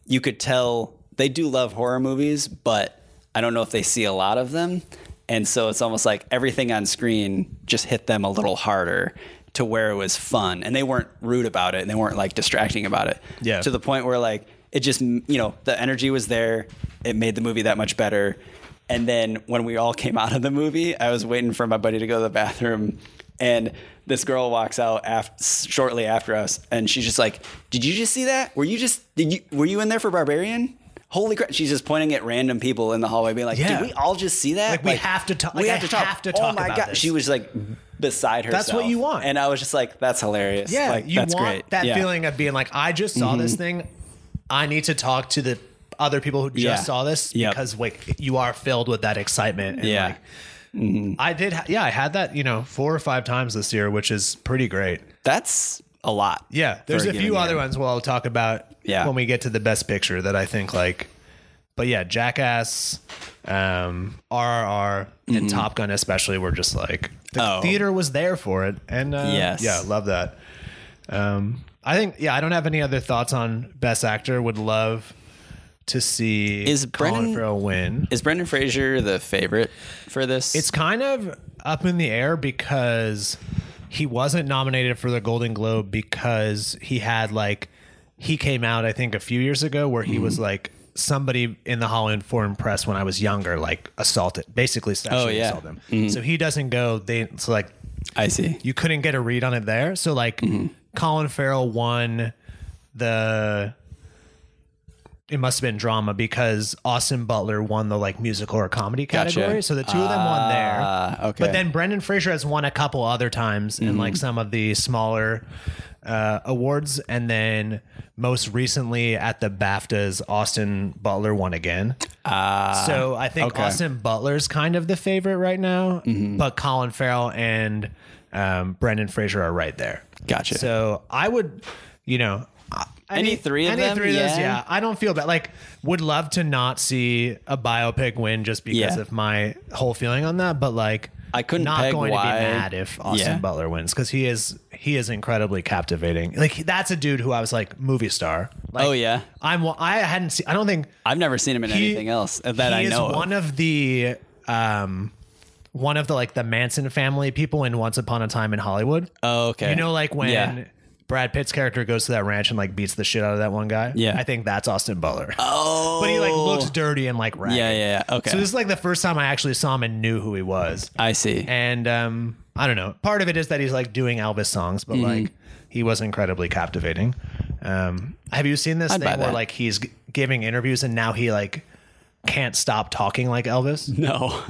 you could tell they do love horror movies, but I don't know if they see a lot of them. And so it's almost like everything on screen just hit them a little harder to where it was fun. And they weren't rude about it and they weren't like distracting about it. Yeah. To the point where like it just, you know, the energy was there. It made the movie that much better. And then when we all came out of the movie, I was waiting for my buddy to go to the bathroom, and this girl walks out af- shortly after us, and she's just like, "Did you just see that? Were you just did you were you in there for Barbarian?" Holy crap! She's just pointing at random people in the hallway, being like, Yeah. "Did we all just see that? Like, we have to talk- We like, have I to talk. have to oh my god!" this. She was like beside herself. That's what you want. and I was just like, "That's hilarious." Yeah, like, you that's want great. that Yeah. Mm-hmm. feeling of being like, I just saw this thing. I need to talk to the other people who just Yeah. saw this Yep. because like you are filled with that excitement. And Yeah. like, I did. Ha- yeah, I had that. You know, four or five times this year, which is pretty great. That's a lot. Yeah, there's for a few year. other ones we'll talk about Yeah. when we get to the best picture that I think like. But yeah, Jackass, um, RRR, and Top Gun especially were just like the Mm-hmm. Oh. theater was there for it, and uh, Yes. yeah, love that. Um, I think yeah, I don't have any other thoughts on Best Actor. Would love to see Is Colin Brendan- win. Is Brendan Fraser the favorite for this? It's kind of up in the air because he wasn't nominated for the Golden Globe because he had like he came out I think a few years ago where he Mm-hmm. was like somebody in the Hollywood Foreign Press when I was younger like assaulted basically sexually Oh, yeah. assaulted him. So he doesn't go they so like I see. you couldn't get a read on it there. So like Mm-hmm. Colin Farrell won the it must have been drama because Austin Butler won the like musical or comedy Gotcha. category. So the two of them won there. Ah, okay. But then Brendan Fraser has won a couple other times in Mm-hmm. like some of the smaller uh, awards, and then most recently at the BAFTAs, Austin Butler won again. Ah, so I think okay. Austin Butler's kind of the favorite right now, Mm-hmm. but Colin Farrell and um, Brendan Fraser are right there. Gotcha. So I would, you know. Any three of any them? three of those, Yeah. yeah. I don't feel bad. Like, would love to not see a biopic win just because Yeah. of my whole feeling on that. But like, I couldn't not peg going why- to be mad if Austin Yeah. Butler wins because he is he is incredibly captivating. Like that's a dude who I was like movie star. Like, Oh, yeah? I'm. I hadn't seen. I don't think I've never seen him in he- anything else that he I is know. one of. of the um one of the like the Manson family people in Once Upon a Time in Hollywood. Oh, okay. You know, like when Yeah. Brad Pitt's character goes to that ranch and like beats the shit out of that one guy. Yeah. I think that's Austin Butler. Oh, but he like looks dirty and like ragged. Yeah, yeah, yeah. Okay. So this is like the first time I actually saw him and knew who he was. I see. And um, I don't know. Part of it is that he's like doing Elvis songs, Mm-hmm. but like he was incredibly captivating. Um, have you seen this I'd buy thing where that. like he's g- giving interviews and now he like can't stop talking like Elvis? no,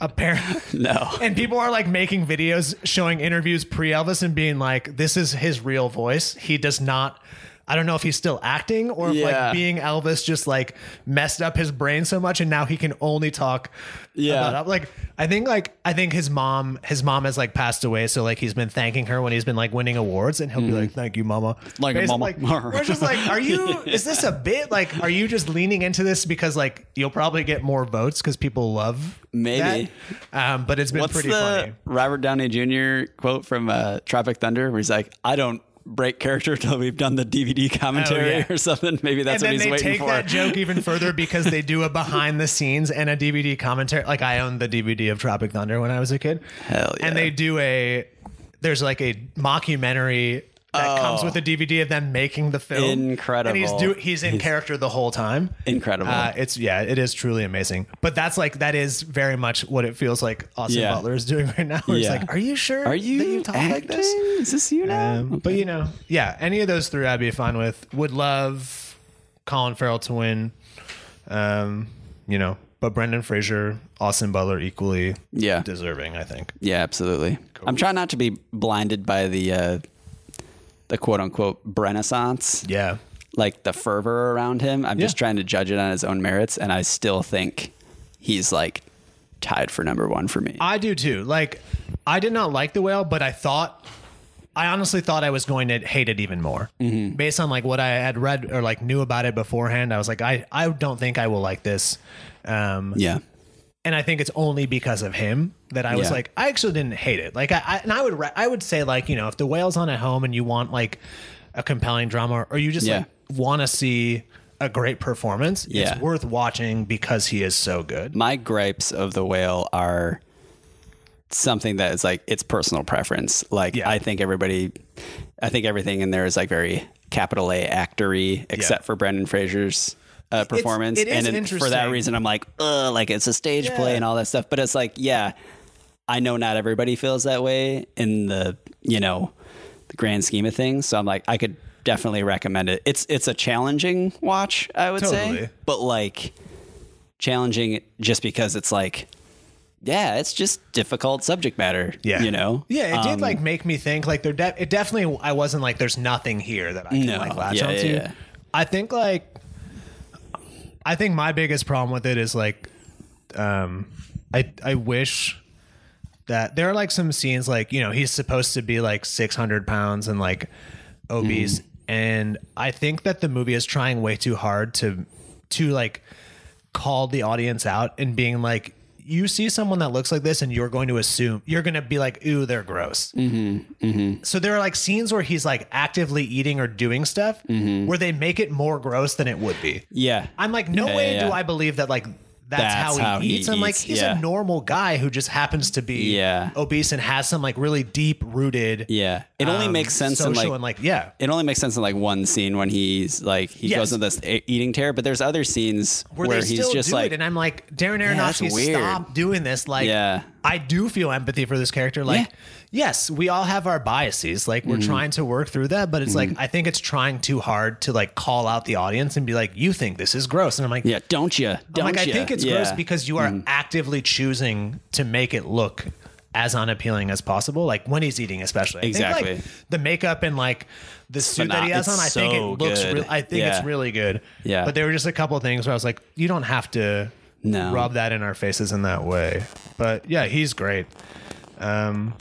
Apparently. no. And people are like making videos showing interviews pre Elvis and being like, this is his real voice. He does not. I don't know if he's still acting or if Yeah. like being Elvis just like messed up his brain so much and now he can only talk. Yeah. about- like I think like I think his mom his mom has like passed away so like he's been thanking her when he's been like winning awards and he'll be like thank you mama Mm-hmm. Like a mama. like, we're just like are you is this a bit like are you just leaning into this because like you'll probably get more votes because people love Maybe. um but it's been What's pretty the funny Robert Downey Jr. quote from uh, Tropic Thunder where he's like, "I don't break character till we've done the DVD oh, commentary Oh, yeah. or something." Maybe that's and what then he's they waiting take for. that joke even further because they do a behind the scenes and a DVD commentary. Like I owned the DVD of Tropic Thunder when I was a kid. Hell yeah. And they do a there's like a mockumentary that comes Oh. with a DVD of them making the film. Incredible. And he's do he's in character the whole time. Incredible. Uh, it's yeah, it is truly amazing. But that's like that is very much what it feels like Austin Yeah. Butler is doing right now. It's Yeah. like, are you sure? Are you, that you talk acting? like this? Is this you now? Um, But you know, yeah, any of those three I'd be fine with. Would love Colin Farrell to win. Um, you know, but Brendan Fraser, Austin Butler equally yeah, deserving, I think. yeah, absolutely. I'm trying not to be blinded by the uh, the quote unquote renaissance. Yeah. like the fervor around him. I'm just trying to judge it on his own merits, and I still think he's like tied for number one for me. I do too. Like I did not like the whale, but I thought I honestly thought I was going to hate it even more. Mm-hmm. Based on like what I had read or like knew about it beforehand, I was like, I, I don't think I will like this. Um, yeah, and I think it's only because of him that I was Yeah. like, I actually didn't hate it. Like, I, I and I would, re- I would say like, you know, if the whale's on at home and you want like a compelling drama, or you just Yeah. like want to see a great performance, Yeah. it's worth watching because he is so good. my gripes of the whale are something that is like it's personal preference. Like Yeah. I think everybody, I think everything in there is like very capital A actory, except for Brendan Fraser's uh, performance, it is and then for that reason, I'm like, ugh, like it's a stage play and all that stuff. But it's like, yeah, I know not everybody feels that way in the you know the grand scheme of things. So I'm like, I could definitely recommend it. It's it's a challenging watch, I would Totally. say, but like challenging just because it's like. Yeah, it's just difficult subject matter. Yeah. you know. Yeah, it did Um, like make me think like there de- it definitely I wasn't like there's nothing here that I can No. like latch Yeah, onto. yeah, yeah. I think like I think my biggest problem with it is like um I I wish that there are like some scenes like, you know, he's supposed to be like 600 pounds and like obese Mm-hmm. and I think that the movie is trying way too hard to to like call the audience out and being like you see someone that looks like this and you're going to assume you're going to be like ooh they're gross Mm-hmm. so there are like scenes where he's like actively eating or doing stuff Mm-hmm. where they make it more gross than it would be Yeah, i'm like no Yeah, way yeah, do i believe that like that's, That's how, he, how he eats. I'm like, he's yeah. a normal guy who just happens to be Yeah. obese and has some like really deep rooted. yeah. It only um, makes sense in like like yeah. it only makes sense in like one scene when he's like he Yes. goes into this eating tear, but there's other scenes where, where, he's just like it, and I'm like, Darren Aronofsky, weird. stop doing this. Like, Yeah. I do feel empathy for this character. Like, Yeah. Yes, we all have our biases. Like, we're Mm-hmm. trying to work through that, but it's like I think it's trying too hard to like call out the audience and be like, you think this is gross, and I'm like, yeah, don't you? I'm Don't like, I think it's yeah. Gross because you are actively choosing to make it look as unappealing as possible. Like when he's eating, especially. I think, Exactly. like, the makeup and like the suit that he has on, I think so it looks. Real, I think Yeah. it's really good. Yeah. But there were just a couple of things where I was like, you don't have to No. rub that in our faces in that way. But yeah, he's great. Um,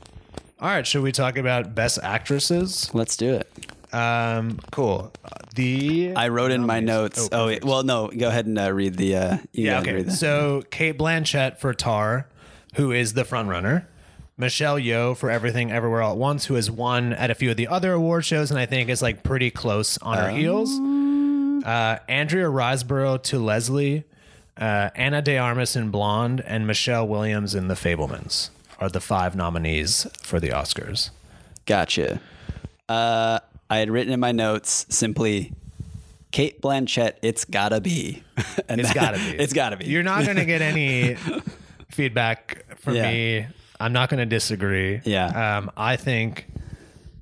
all right, should we talk about best actresses? Let's do it. Um, cool. The I wrote in my notes. Oh, wait, well, no, go ahead and uh, read the. Uh, Yeah, go ahead and okay. the- So Cate Blanchett for Tar, who is the front runner. Michelle Yeoh for Everything Everywhere All at Once, who has won at a few of the other award shows and I think is like pretty close on her heels. Uh, Andrea Riseborough to Leslie, uh, Ana de Armas in Blonde, and Michelle Williams in The Fabelmans are the five nominees for the Oscars. Gotcha. Uh, I had written in my notes simply, Cate Blanchett. It's gotta be. and It's that- gotta be. It's gotta be. You're not going to get any feedback from Yeah. me. I'm not going to disagree. Yeah. Um, I think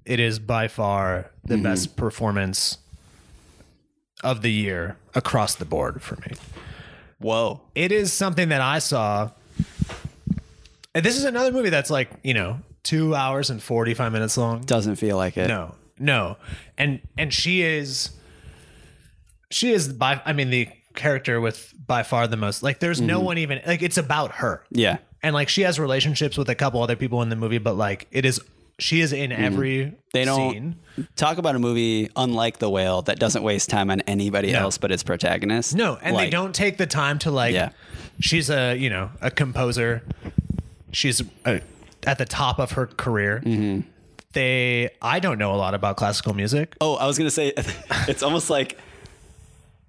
it is by far the Mm-hmm. best performance of the year across the board for me. Whoa. It is something that I saw. And this is another movie that's like, you know, two hours and 45 minutes long. Doesn't feel like it. No, no, and and she is, she is by. I mean, the character with by far the most. Like, there's no Mm-hmm. one even like it's about her, Yeah. and like she has relationships with a couple other people in the movie, but like it is, she is in every Mm-hmm. They don't scene. talk about a movie unlike The Whale that doesn't waste time on anybody else but its protagonist. No, and they Like, don't take the time to like. Yeah. She's a you know a composer. She's a, at the top of her career. Mm-hmm. They, I don't know a lot about classical music. Oh, I was gonna say, it's almost like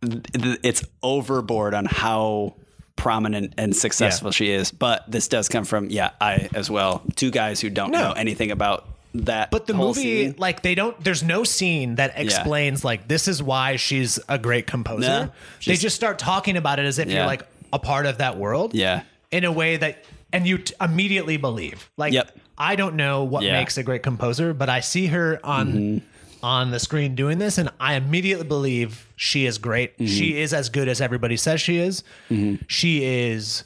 it's overboard on how prominent and successful Yeah. she is. But this does come from yeah, I as well. Two guys who don't No. know anything about that. But the movie, scene. like they don't. There's no scene that explains like this is why she's a great composer. No, they just start talking about it as if Yeah. you're like a part of that world. Yeah. In a way that, and you t- immediately believe. Like, Yep. I don't know what Yeah. Mm-hmm. makes a great composer, but I see her on on the screen doing this, and I immediately believe she is great. Mm-hmm. She is as good as everybody says she is. She is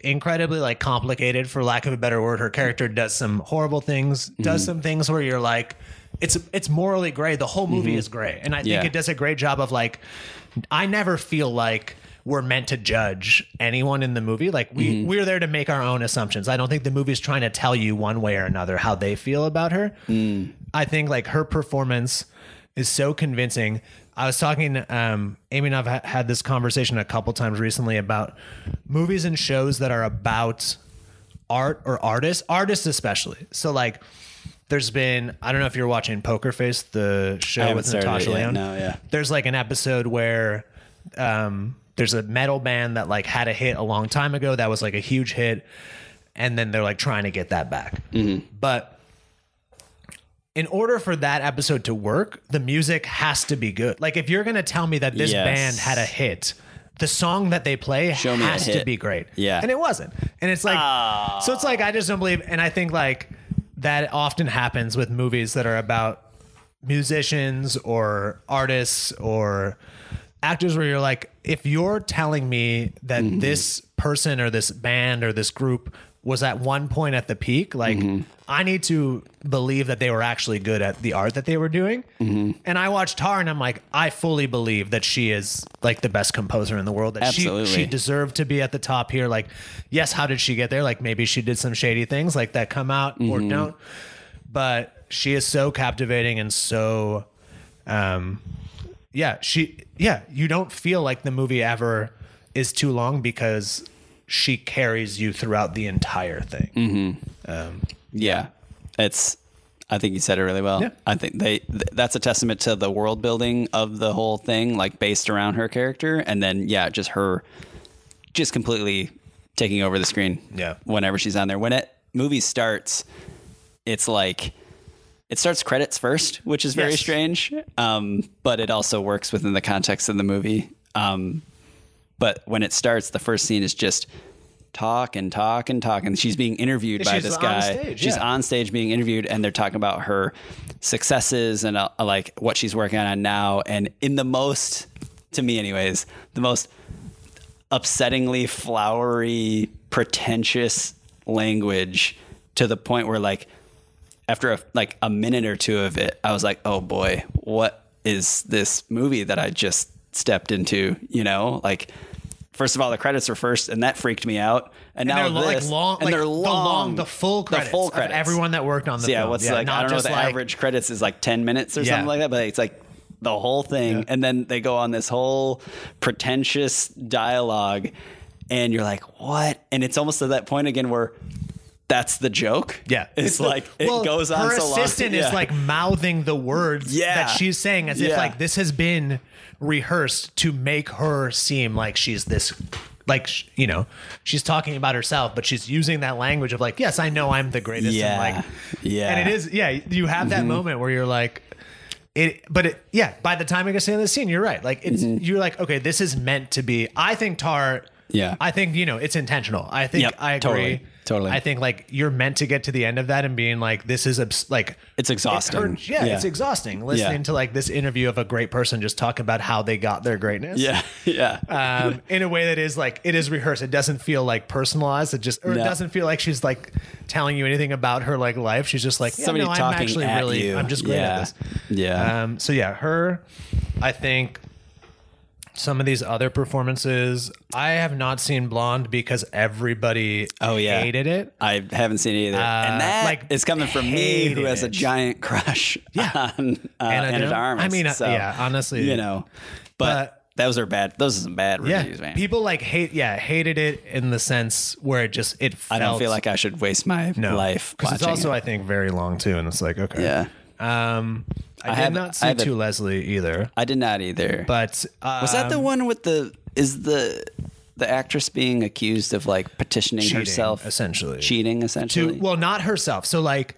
incredibly like complicated for lack of a better word her character does some horrible things Mm-hmm. does some things where you're like it's it's morally gray the whole movie is gray and i think Mm-hmm. Yeah. it does a great job of like i never feel like we're meant to judge anyone in the movie like we Mm-hmm. we're there to make our own assumptions i don't think the movie's trying to tell you one way or another how they feel about her Mm. i think like her performance is so convincing I was talking, um, Amy and I've ha- had this conversation a couple times recently about movies and shows that are about art or artists, artists especially. So like, there's been I don't know if you're watching Poker Face, the show with Natasha yet. No, yeah. There's like an episode where um, there's a metal band that like had a hit a long time ago that was like a huge hit, and then they're like trying to get that back. Mm-hmm. But in order for that episode to work, the music has to be good. Like if you're gonna tell me that this Yes. band had a hit, the song that they play Show has to be great. Yeah. and it wasn't. And it's like, Ah. so it's like I just don't believe. And I think like that often happens with movies that are about musicians or artists or actors where you're like if you're telling me that Mm-hmm. this person or this band or this group was at one point at the peak like Mm-hmm. i need to believe that they were actually good at the art that they were doing Mm-hmm. and i watched tar and i'm like i fully believe that she is like the best composer in the world that she, Absolutely. she deserved to be at the top here like yes how did she get there like maybe she did some shady things like that come out or Mm-hmm. don't but she is so captivating and so um yeah she yeah you don't feel like the movie ever is too long because she carries you throughout the entire thing mm-hmm. um, Yeah, it's. I think you said it really well. Yeah. I think they th- that's a testament to the world building of the whole thing, like based around her character, and then yeah, just her, just completely taking over the screen. Yeah. Whenever she's on there, when it movie starts, it's like it starts credits first, which is very Yes. strange. Um, but it also works within the context of the movie. Um, but when it starts, the first scene is just talk and talk and talk, and she's being interviewed by She's this guy. stage, she's yeah. on stage being interviewed, and they're talking about her successes and uh, like what she's working on now. And in the most, to me, anyways, the most upsettingly flowery, pretentious language to the point where like after a, like a minute or two of it, I was like, oh boy, what is this movie that I just stepped into? You know, like first of all, the credits are first, and that freaked me out. And, and now they're this, like long and like they're the long, the full credits, the full credits. everyone that worked on the So yeah, film. what's like I not don't know the like- average credits is like ten minutes or Yeah. something like that, but it's like the whole thing, Yeah. and then they go on this whole pretentious dialogue, and you're like, what? And it's almost to that point again where. That's the joke. Yeah, it's, the- like it well, goes on Her so long. assistant Yeah. is like mouthing the words Yeah. that she's saying as if like this has been rehearsed to make her seem like she's this like you know she's talking about herself but she's using that language of like yes i know i'm the greatest Yeah. and like Yeah. Mm-hmm. and it is yeah you have that moment where you're like it but it yeah by the time I get to the end of the scene you're right like it's you're like okay this is meant to be i think tar Mm-hmm. Yeah. i think you know it's intentional i think Yep, i agree totally, totally. i think like you're meant to get to the end of that and being like this is abs- like It's exhausting. it hurts- yeah, Yeah. it's exhausting listening Yeah. to like this interview of a great person just talk about how they got their greatness Yeah, yeah. um, in a way that is like it is rehearsed. It doesn't feel like personalized. It just or it doesn't feel like she's like telling you anything about her like life. She's just like yeah, Somebody no, I'm talking actually at really you. I'm just great Yeah. at this. Yeah. Um, so yeah, her. I think some of these other performances. I have not seen Blonde because everybody Oh, yeah. hated it. I haven't seen it either, and that like, is coming from me, who has a giant crush Yeah. on uh, Ana Ana, Armas. I mean, uh, So, yeah, honestly. you know, but, But- those are bad. Those are some bad Yeah, reviews, man. people like hate. Yeah, hated it in the sense where it just it. I don't feel like I should waste my no life because it's also it. I think very long too, and it's like okay. Yeah, Um, I, I did have- not see have a- Leslie either, I did not either. but uh, was that the one with the? Is the the actress being accused of like petitioning Cheating, herself, essentially. cheating to essentially? well, not herself. So like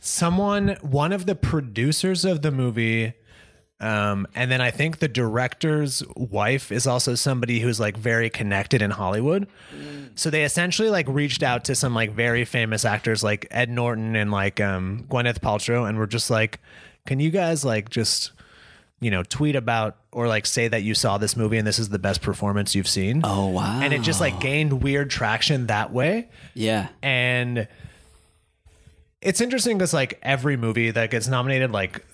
someone, one of the producers of the movie. Um, and then I think the director's wife is also somebody who's like very connected in Hollywood. So they essentially like reached out to some like very famous actors like Ed Norton and like um, Gwyneth Paltrow, and were just like, "Can you guys like just you know tweet about or like say that you saw this movie and this is the best performance you've seen?" oh wow! And it just like gained weird traction that way yeah, and it's interesting because like every movie that gets nominated like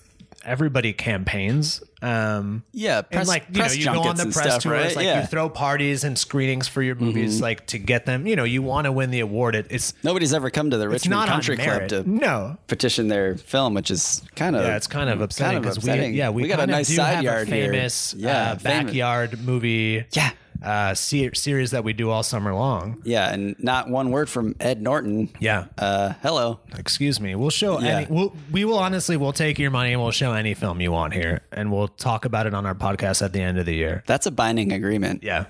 everybody campaigns um yeah. Press, and like you know you go on the press stuff, tours right? like yeah. you throw parties and screenings for your movies like to get them you know you want to win the award it, it's Nobody's ever come to the Richmond not Country Club to no petition their film, which is kind of yeah it's kind of upsetting kind of because we yeah we, we got a nice side yard famous here. Yeah, uh, famous. backyard movie Yeah. Uh se- series that we do all summer long Yeah, and not one word from Ed Norton. yeah Uh, hello. excuse me we'll show Yeah. any we'll, we will honestly we'll take your money and we'll show any film you want here and we'll talk about it on our podcast at the end of the year That's a binding agreement. yeah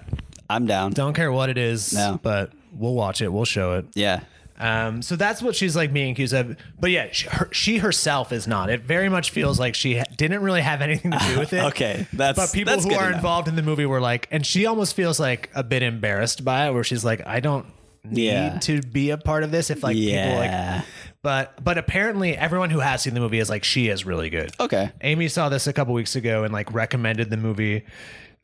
I'm down. don't care what it is No. but we'll watch it we'll show it Yeah. Um, so that's what she's like being accused of. But yeah, she, her, she herself is not. It very much feels like she ha- didn't really have anything to do with it. Okay, that's but people that's who are know. involved in the movie were like, and she almost feels like a bit embarrassed by it, where she's like, I don't need Yeah. to be a part of this. If like people like, but but apparently everyone who has seen the movie is like, she is really good. Okay. Amy saw this a couple weeks ago and like recommended the movie.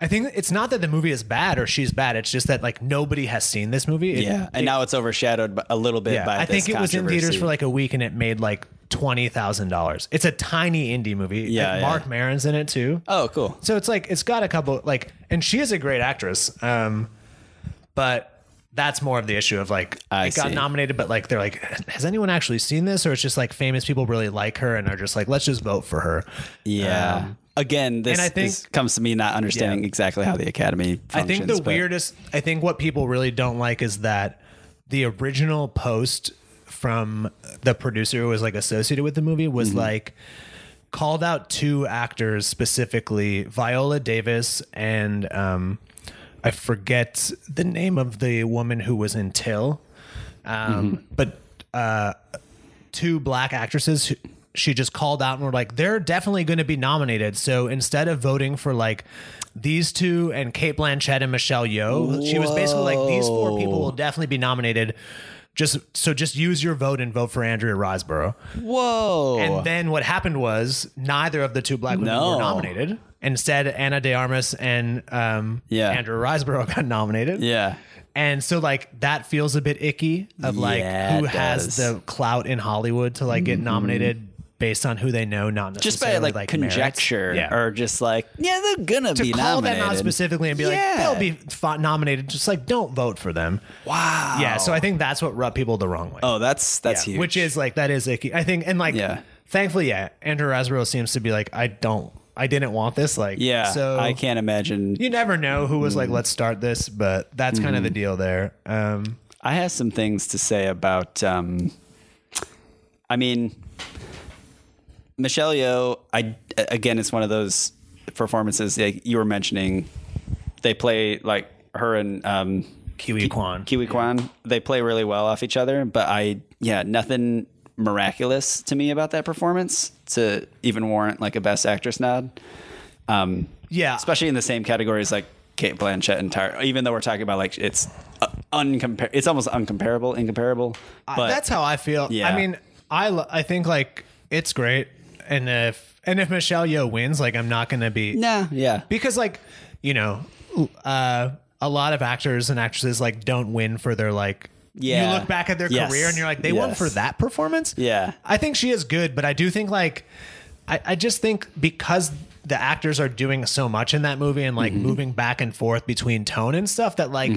I think it's not that the movie is bad or she's bad. It's just that like nobody has seen this movie. It- Yeah, and now it's overshadowed a little bit yeah, by. I think it was in theaters for like a week and it made like twenty thousand dollars. It's a tiny indie movie. Yeah, yeah. Marc Maron's in it too. Oh, cool. So it's like it's got a couple like, and she is a great actress. Um, but that's more of the issue of like I it got see. nominated, but like they're like, has anyone actually seen this, or it's just like famous people really like her and are just like, let's just vote for her. Yeah. Um, Again, this, and I think- this comes to me not understanding Yeah. exactly how the Academy. I think the but- weirdest, I think what people really don't like is that the original post from the producer who was like associated with the movie was Mm-hmm. like called out two actors specifically, Viola Davis and um, I forget the name of the woman who was in Till, um, Mm-hmm. but uh, two black actresses who she just called out and were like they're definitely going to be nominated. So instead of voting for like these two and Cate Blanchett and Michelle Yeoh she was basically like these four people will definitely be nominated. Just so just use your vote and vote for Andrea Riseborough. Whoa. and then what happened was neither of the two black women No. were nominated. Instead Ana de Armas and um, Yeah. Andrea Riseborough got nominated. Yeah. and so like that feels a bit icky of like Yeah, who has the clout in Hollywood to like get nominated based on who they know, not Just by necessarily like, conjecture Yeah. or just like, yeah, they're gonna to be call nominated. them out specifically and be like Yeah. they'll be nominated. Just like don't vote for them. Wow. Yeah, so I think that's what rubbed people the wrong way. Oh, that's that's Yeah, huge. Which is like that is icky. I think and like Yeah. thankfully, yeah, Andrea Riseborough seems to be like I don't, I didn't want this. Like yeah. so I can't imagine. You never know who was like, let's start this, but that's kind Mm-hmm. of the deal there. Um, I have some things to say about. Um, I mean, Michelle Yeoh. I again, it's one of those performances like you were mentioning. They play like her and um, Ke Huy Quan. Kiwi Kwan. They play really well off each other. But I, yeah, nothing miraculous to me about that performance to even warrant like a Best Actress nod. Um, Yeah. especially in the same categories like Cate Blanchett and Tyra. Even though we're talking about like it's uh, uncompar, it's almost uncomparable, incomparable. But that's how I feel. Yeah. I mean, I I think like it's great, and if and if Michelle Yeoh wins, like I'm not gonna be nah, yeah, because like you know, uh, a lot of actors and actresses like don't win for their like. Yeah. You look back at their Yes. career and you're like, they won Yes. for that performance. Yeah. I think she is good, but I do think like, I, I just think because the actors are doing so much in that movie and like Mm-hmm. moving back and forth between tone and stuff that like,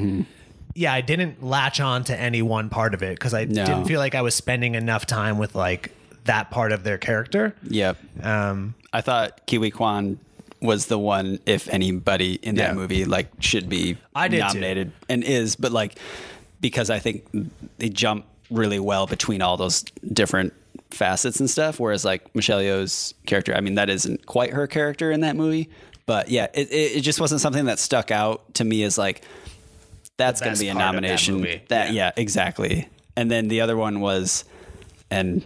yeah, I didn't latch on to any one part of it because I No. didn't feel like I was spending enough time with like that part of their character. yep. Um, I thought Ke Huy Quan was the one, if anybody in that Yeah. movie, like should be I did too. nominated and is, but like because I think they jump really well between all those different facets and stuff. Whereas like Michelle Yeoh's character, I mean, that isn't quite her character in that movie, but yeah, it, it, it just wasn't something that stuck out to me as like that's going to be a that nomination. movie. That, Yeah. yeah, exactly. And then the other one was, and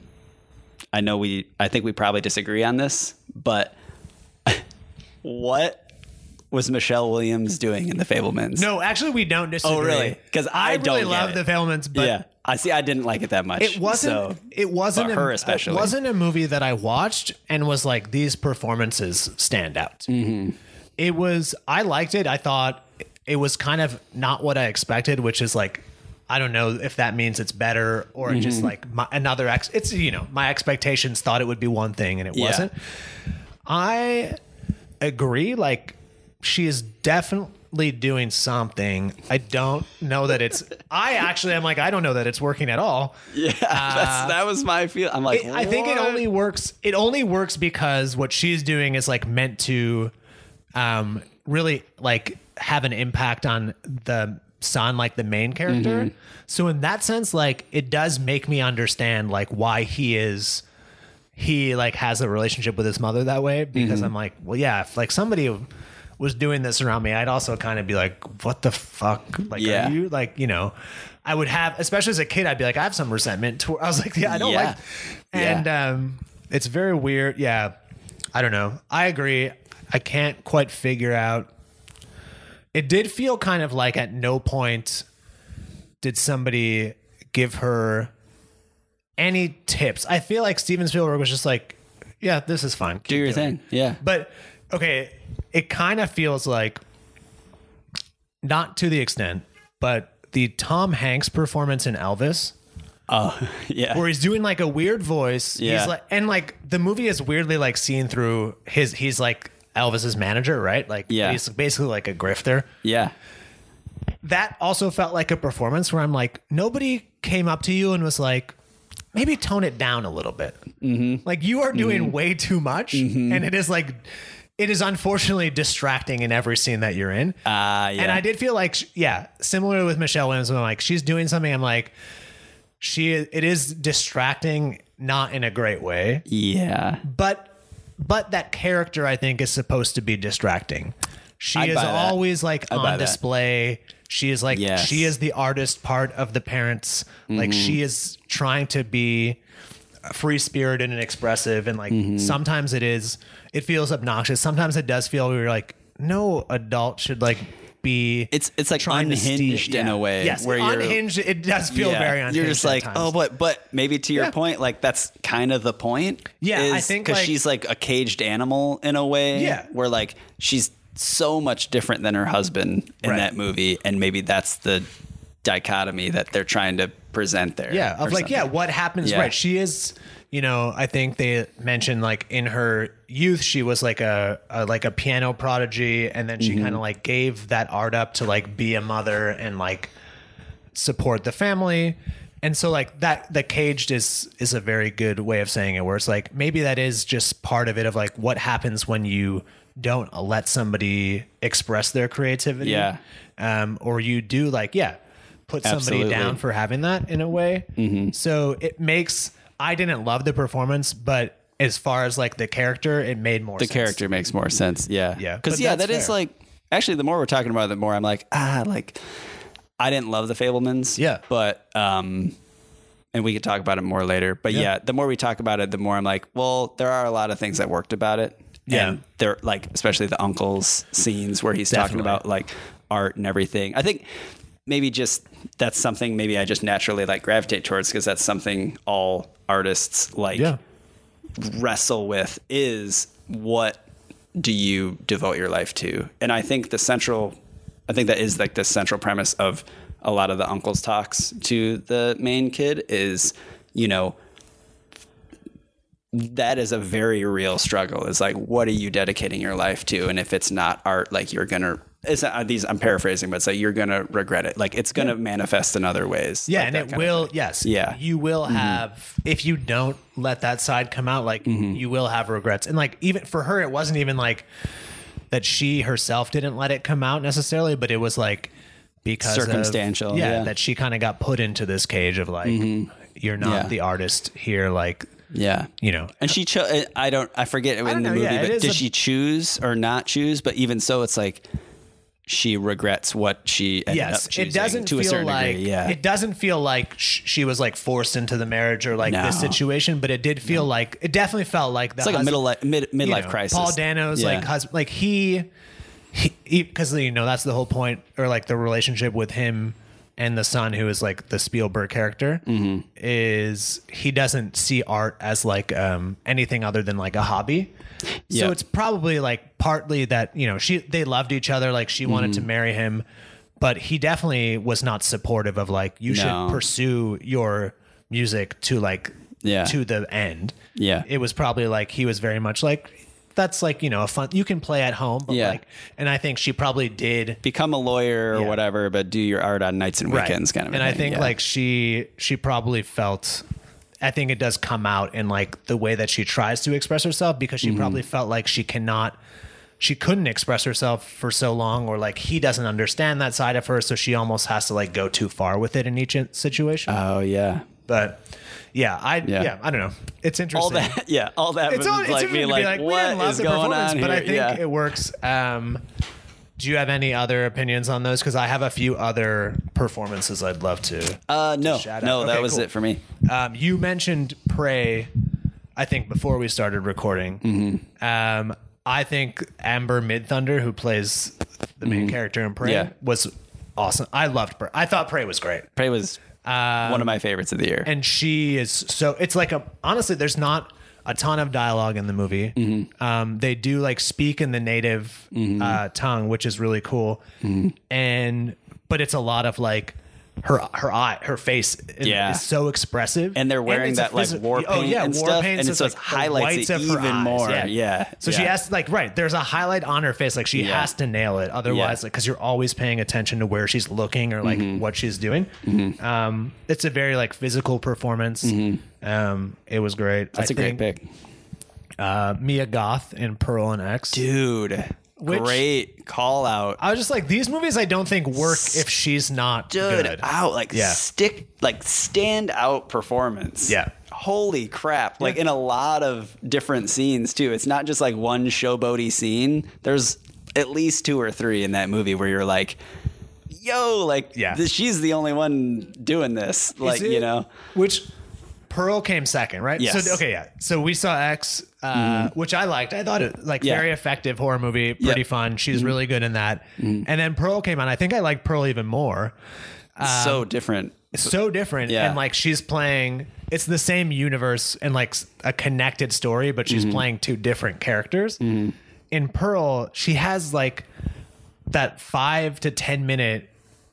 I know we, I think we probably disagree on this, but what was Michelle Williams doing in The Fabelmans? no, actually, we don't disagree. Oh, really? Because I really don't get love the Fabelmans, but yeah, I see. I didn't like it that much. It wasn't. So, it wasn't a, her especially. It wasn't a movie that I watched and was like these performances stand out. Mm-hmm. It was. I liked it. I thought it was kind of not what I expected, which is like. I don't know if that means it's better or Mm-hmm. just like my, another ex. It's you know my expectations thought it would be one thing and it Yeah. wasn't. I agree. Like she is definitely doing something. I don't know that it's. I actually am like I don't know that it's working at all. yeah, that's, that was my feel. I'm like, It- I think it only works. It only works because what she's doing is like meant to, um, really like have an impact on the son, like the main character. Mm-hmm. So in that sense, like it does make me understand like why he is. He like has a relationship with his mother that way because Mm-hmm. I'm like, well, yeah, if like somebody was doing this around me, I'd also kind of be like, what the fuck? Like, Yeah. are you like, you know? I would have, especially as a kid, I'd be like, I have some resentment. To, I was like, yeah, I don't Yeah. like, and um, it's very weird. Yeah, I don't know. I agree. I can't quite figure out. It did feel kind of like at no point did somebody give her any tips. I feel like Steven Spielberg was just like, yeah, this is fine. Do your thing. Yeah. But okay, it kind of feels like not to the extent, but the Tom Hanks performance in Elvis, Oh, yeah. where he's doing like a weird voice. Yeah. He's like, and like the movie is weirdly like seen through his. He's like Elvis's manager, right? Like, Yeah. he's basically like a grifter. yeah. That also felt like a performance where I'm like, nobody came up to you and was like, maybe tone it down a little bit. Mm-hmm. Like you are doing way too much, and it is like. It is unfortunately distracting in every scene that you're in. Ah, yeah. And I did feel like, sh- yeah, similar with Michelle Williams, when I'm like, she's doing something. I'm like, she, it is distracting, not in a great way, Yeah. but, but that character I think is supposed to be distracting. She I'd is always like I'd on that. display. She is like, Yes. she is the artist part of the parents. Mm-hmm. Like she is trying to be free spirited and expressive. And like, Mm-hmm. sometimes it is, it feels obnoxious. Sometimes it does feel we're like, no adult should like be It's it's like unhinged in yeah. a way. Yes, where you're unhinged. It does feel very unhinged. You're just like, oh, but but maybe to your Yeah. point, like that's kind of the point. Yeah, I think, because like- she's like a caged animal in a way. Yeah. where like she's so much different than her husband in Right. that movie, and maybe that's the dichotomy that they're trying to present there. yeah, of like, yeah, what happens? Yeah. Right, she is. You know, I think they mentioned like in her youth, she was like a, a like a piano prodigy, and then she Mm-hmm. kind of like gave that art up to like be a mother and like support the family. And so like that the caged is is a very good way of saying it where it's like maybe that is just part of it of like what happens when you don't let somebody express their creativity. Yeah. Um or you do like yeah, put somebody Absolutely. down for having that in a way. So it makes I didn't love the performance, but as far as like the character, it made more the sense. character makes more sense. Yeah, Yeah, Because yeah, that is fair. like actually the more we're talking about it, the more I'm like ah, like I didn't love the Fabelmans. Yeah. but um, and we could talk about it more later. But yeah. Yeah. the more we talk about it, the more I'm like, well, there are a lot of things that worked about it. Yeah. and they're like especially the uncle's scenes where he's talking about like art and everything. I think maybe just that's something maybe I just naturally like gravitate towards because that's something all artists like Yeah. wrestle with is what do you devote your life to? And I think the central, I think that is like the central premise of a lot of the uncle's talks to the main kid is, you know, that is a very real struggle. Is like, what are you dedicating your life to? And if it's not art, like you're gonna. It's not, these. I'm paraphrasing, but it's like you're gonna regret it. Like it's gonna manifest in other ways. Yeah, like and it will. Yes. Yeah. You will have if you don't let that side come out. Like Mm-hmm. you will have regrets, and like even for her, it wasn't even like that. She herself didn't let it come out necessarily, but it was like because of- Circumstantial, yeah, yeah. Mm-hmm. that she kind of got put into this cage of like you're not Yeah. the artist here. Like Yeah. you know, And she chose. I don't. I forget in the know, movie, yeah, but did a- she choose or not choose? But even so, it's like she regrets what she ended yes, up choosing it doesn't to feel a certain like degree. Yeah, it doesn't feel like sh- she was like forced into the marriage or like No. this situation, but it did feel like it definitely felt like the it's like a middle life, mid midlife you know, crisis. Paul Dano's Yeah. like husband, like he, he, because you know that's the whole point, or like the relationship with him and the son, who is like the Spielberg character, Mm-hmm. is he doesn't see art as like um anything other than like a hobby. Yeah. So it's probably like partly that you know she they loved each other, like she wanted Mm-hmm. to marry him, but he definitely was not supportive of like you No. should pursue your music to like Yeah. to the end Yeah. it was probably like he was very much like that's like you know a fun you can play at home but Yeah. like and i think she probably did become a lawyer or Yeah. whatever, but do your art on nights and weekends, kind of. and i thing. think Yeah. like she she probably felt i think it does come out in like the way that she tries to express herself because she Mm-hmm. probably felt like she cannot she couldn't express herself for so long or like he doesn't understand that side of her so she almost has to like go too far with it in each situation oh yeah, but yeah i yeah. Yeah. i don't know it's interesting all that. Yeah, all that. it's was all it's like interesting me, to like, be like, we what didn't love is the going performance, on but I think Yeah. it works. Um, Do you have any other opinions on those? Because I have a few other performances I'd love to. Uh, no, shout out. no, that Okay, was cool. it for me. Um, you mentioned Prey, I think, before we started recording. Mm-hmm. Um, I think Amber Midthunder, who plays the main character in Prey, Mm-hmm. Yeah. was awesome. I loved Prey. I thought Prey was great. Prey was one of my favorites of the year. Um, and she is so it's like a honestly there's not a ton of dialogue in the movie Mm-hmm. um, they do like speak in the native uh, tongue which is really cool Mm-hmm. and but it's a lot of like her her eye her face is, Yeah. is so expressive And they're wearing it's a that, like, war oh paint yeah and war stuff, paint and it so just it's, like, highlights it even eyes. more. Yeah, so she has like right there's a highlight on her face like she Yeah. has to nail it otherwise Yeah. like because you're always paying attention to where she's looking or like Mm-hmm. what she's doing um it's a very like physical performance um it was great Mm-hmm. That's a a great pick. uh mia goth in pearl and x Dude, Which- great call out. i was just like these movies i don't think work if she's not Dude, good out like Yeah. stick like stand out performance. Yeah. Holy crap. Like in a lot of different scenes too. It's not just like one showboaty scene. There's at least two or three in that movie where you're like, yo, like Yeah. this, she's the only one doing this. Like, Is you know. which Pearl came second, right? Yes. Mm-hmm. So okay, yeah. So we saw X, uh, which I liked. I thought it like Yeah. very effective horror movie, pretty Yep. Mm-hmm. fun. She's really good in that. And then Pearl came on. I think I like Pearl even more. so different. It's so different, Yeah. and like she's playing. It's the same universe and like a connected story, but Mm-hmm. she's playing two different characters. In Pearl, she has like that five to ten minute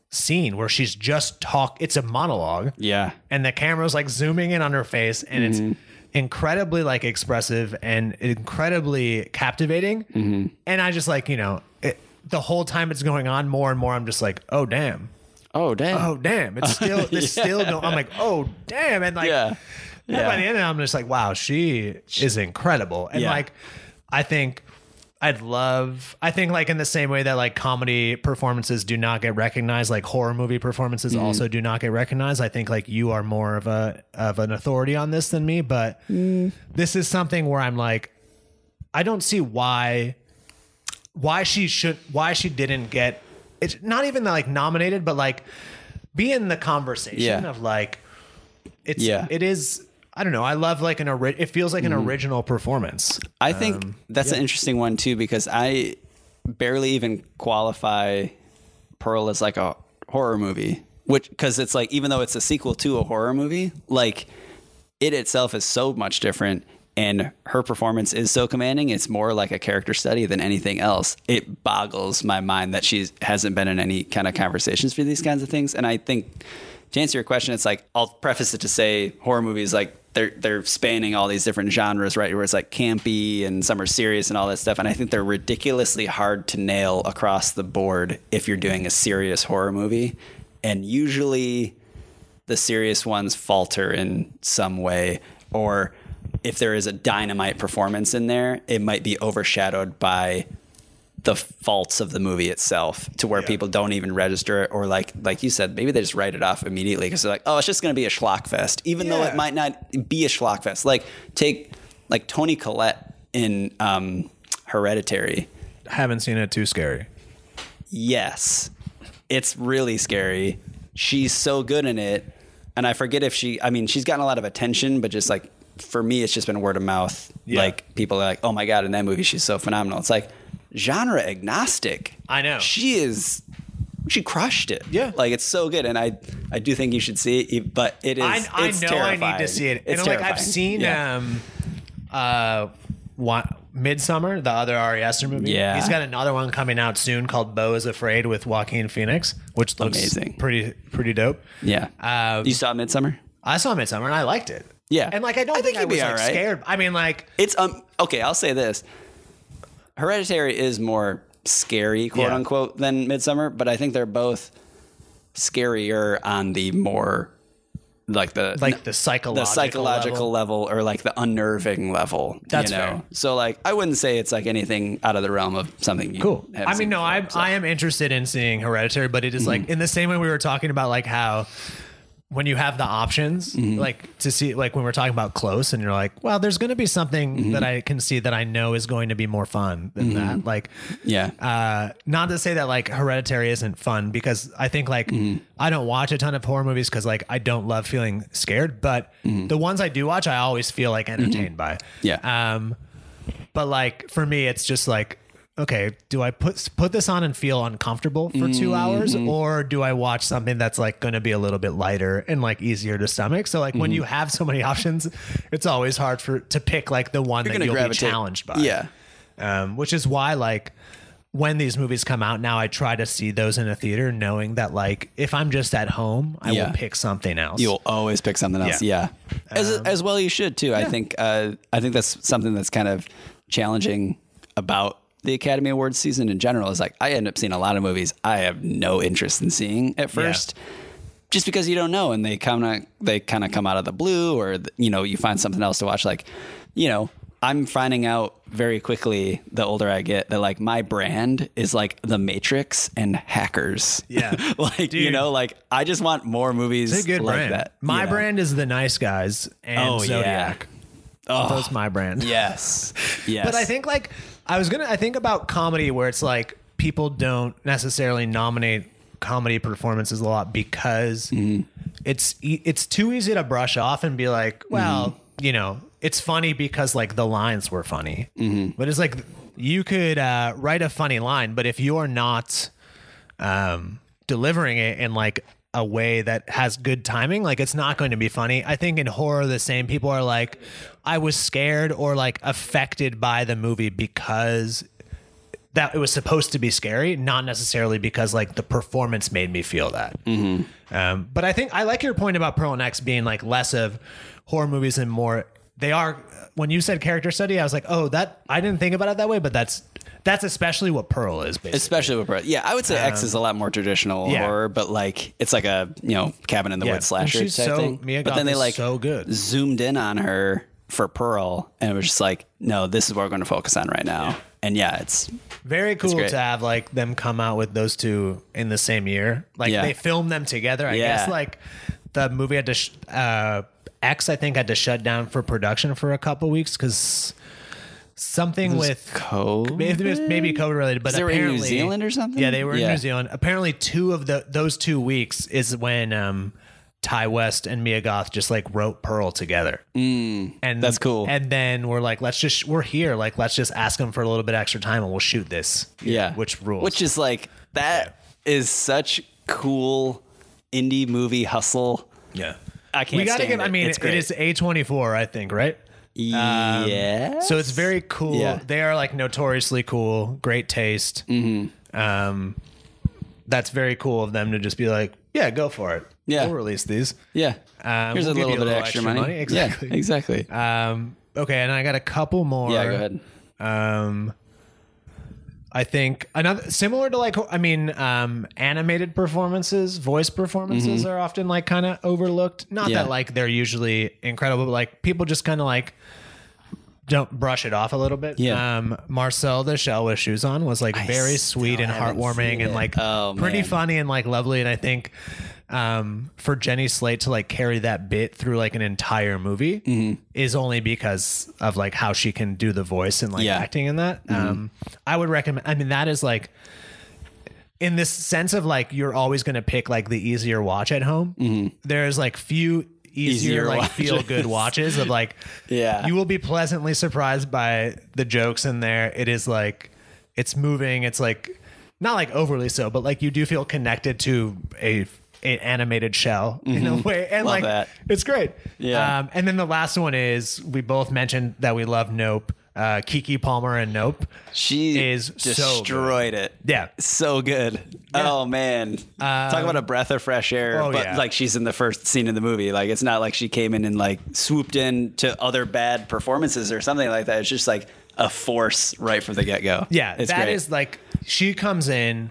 scene where she's just talk. It's a monologue Yeah. and the camera's like zooming in on her face and Mm-hmm. it's incredibly like expressive and incredibly captivating Mm-hmm. and i just like you know it, the whole time it's going on more and more i'm just like oh damn Oh, damn. oh damn it's still it's still going i'm like oh damn and like yeah. yeah. by the end i'm just like wow she is incredible and Yeah. like i think I'd love. I think like in the same way that like comedy performances do not get recognized, like horror movie performances Mm-hmm. also do not get recognized. I think like you are more of a of an authority on this than me, but Mm. this is something where I'm like, I don't see why why she should why she didn't get it's not even like nominated, but like be in the conversation Yeah. of like it's Yeah. It is. I don't know. I love like an ori- it feels like an mm-hmm. original performance. I think um, that's an interesting one too because I barely even qualify Pearl as like a horror movie, which because it's like even though it's a sequel to a horror movie, like it itself is so much different and her performance is so commanding it's more like a character study than anything else it boggles my mind that she hasn't been in any kind of conversations for these kinds of things and i think to answer your question it's like i'll preface it to say horror movies like they're they're spanning all these different genres right? Where it's like campy and some are serious and all that stuff. And i think they're ridiculously hard to nail across the board if you're doing a serious horror movie. And usually the serious ones falter in some way. Or if there is a dynamite performance in there it might be overshadowed by the faults of the movie itself to where people don't even register it or like like you said maybe they just write it off immediately because they're like oh it's just going to be a schlock fest even though it might not be a schlock fest. Like take like Toni Collette in um hereditary. Haven't seen it. Too scary. yes. It's really scary. She's so good in it and i forget if she i mean she's gotten a lot of attention but just like for me it's just been word of mouth. Yeah. like people are like oh my god in that movie she's so phenomenal. It's like genre agnostic I know. she is she crushed it Yeah. like it's so good and i i do think you should see it but it is I, I know I need to see it. it's and like I've seen Yeah. um uh one, Midsommar, the other Ari Aster movie. Yeah. He's got another one coming out soon called Beau is Afraid with Joaquin Phoenix, which looks Amazing. pretty pretty dope. yeah Um, you saw midsommar I saw Midsommar and I liked it. Yeah. And like I don't I think, think I was like, right. scared. I mean like It's um okay. I'll say this: Hereditary is more scary, quote Yeah. unquote, than Midsommar, but I think they're both scarier on the more like the like the psychological the psychological level. level. or like the unnerving level. That's you know? fair. So like I wouldn't say it's like anything out of the realm of something Cool. I mean, no, I before, so. I am interested in seeing Hereditary, but it is Mm-hmm. like in the same way we were talking about like how when you have the options, Mm-hmm. like to see, like when we're talking about close, and you're like, well, there's going to be something Mm-hmm. that I can see that I know is going to be more fun than that. Like, Yeah. uh, not to say that like Hereditary isn't fun because I think like Mm-hmm. I don't watch a ton of horror movies because like I don't love feeling scared, but Mm-hmm. the ones I do watch, I always feel like entertained by. Yeah. Um, but like for me, it's just like, okay, do I put put this on and feel uncomfortable for two hours, or do I watch something that's like going to be a little bit lighter and like easier to stomach? So like when you have so many options, it's always hard for to pick like the one that gonna you'll be challenged by. Yeah. um, which is why like when these movies come out now, I try to see those in a theater, knowing that like if I'm just at home, I Yeah. will pick something else. You'll always pick something else. Yeah. Yeah. As, as well you should too. I think uh, I think that's something that's kind of challenging about the Academy Awards season in general is like I end up seeing a lot of movies I have no interest in seeing at first. Just because you don't know, and they kind of they kind of come out of the blue, or you know you find something else to watch. Like, you know, I'm finding out very quickly the older I get that like my brand is like The Matrix and Hackers. Yeah. like you know, like I just want more movies It's a good like brand. that. My brand is the Nice Guys and Oh, yeah. Zodiac. Oh, That's my brand. yes, yes. But I think like I was gonna I think about comedy where it's like people don't necessarily nominate comedy performances a lot because Mm-hmm. it's e- it's too easy to brush off and be like, well, Mm-hmm. you know, it's funny because like the lines were funny. Mm-hmm. But it's like you could uh, write a funny line, but if you're not um, delivering it in like a way that has good timing, like it's not going to be funny. I think in horror, the same people are like, I was scared or like affected by the movie because that it was supposed to be scary, not necessarily because like the performance made me feel that. Um, but I think I like your point about Pearl and X being like less of horror movies and more. They are when you said character study, I was like, oh, that I didn't think about it that way, but that's that's especially what Pearl is. Basically, especially with Brett. Yeah, I would say X is a lot more traditional Um, yeah. horror, but like it's like a you know cabin in the Yeah. woods slasher And she's type so- thing. Mia but Goth then they is like so good. zoomed in on her for Pearl, and it was just like, no, this is what we're going to focus on right now. And yeah, it's very cool great. to have like them come out with those two in the same year. Like Yeah. they filmed them together. I Yeah. guess like the movie had to sh- uh, X, I think, had to shut down for production for a couple weeks because something with code. maybe, it maybe COVID related, but they were in New Zealand or something? Yeah, they were in New Zealand. Apparently, two of the those two weeks is when um, Ti West and Mia Goth just like wrote Pearl together. Mm, and that's cool. And then we're like, let's just we're here. Like, let's just ask them for a little bit extra time, and we'll shoot this. Yeah, which rules? Which is like that is such cool indie movie hustle. yeah. I can't. We got to stand get. I mean, it's it is A twenty four, I think, right? Yeah. So it's very cool. Yeah. They are like notoriously cool, great taste. Mm-hmm. Um, that's very cool of them to just be like, yeah, go for it. Yeah. we'll release these. yeah. Um, Here's we'll a give little bit of extra, money. Exactly. Yeah, exactly. Um, okay, and I got a couple more. yeah, go ahead. Um, I think another similar to like I mean, um, animated performances, voice performances are often like kind of overlooked. Not Mm-hmm. Yeah. that like they're usually incredible, but like people just kind of like don't brush it off a little bit. Yeah. Um, Marcel the Shell with shoes on was like very sweet and heartwarming and like Oh, pretty funny and like lovely. And I think um, for Jenny Slate to like carry that bit through like an entire movie Mm-hmm. is only because of like how she can do the voice and like Yeah. Mm-hmm. acting in that. Um, I would recommend. I mean, that is like in this sense of like you're always going to pick like the easier watch at home. There's like few easier, Mm-hmm. Easier like feel good watches of like Yeah. you will be pleasantly surprised by the jokes in there. It is like it's moving. It's like not like overly so, but like you do feel connected to a, a animated shell in a way, and Mm-hmm. Love like that. it's great. Yeah. Um, and then the last one is we both mentioned that we love Nope. Uh, Keke Palmer and Nope. She is so destroyed it. Yeah. So good. Oh man. Talk about a breath of fresh air. oh, but yeah. like she's in the first scene in the movie. Like it's not like she came in and like swooped in to other bad performances or something like that. It's just like a force right from the get go. Yeah, it's that great. is like she comes in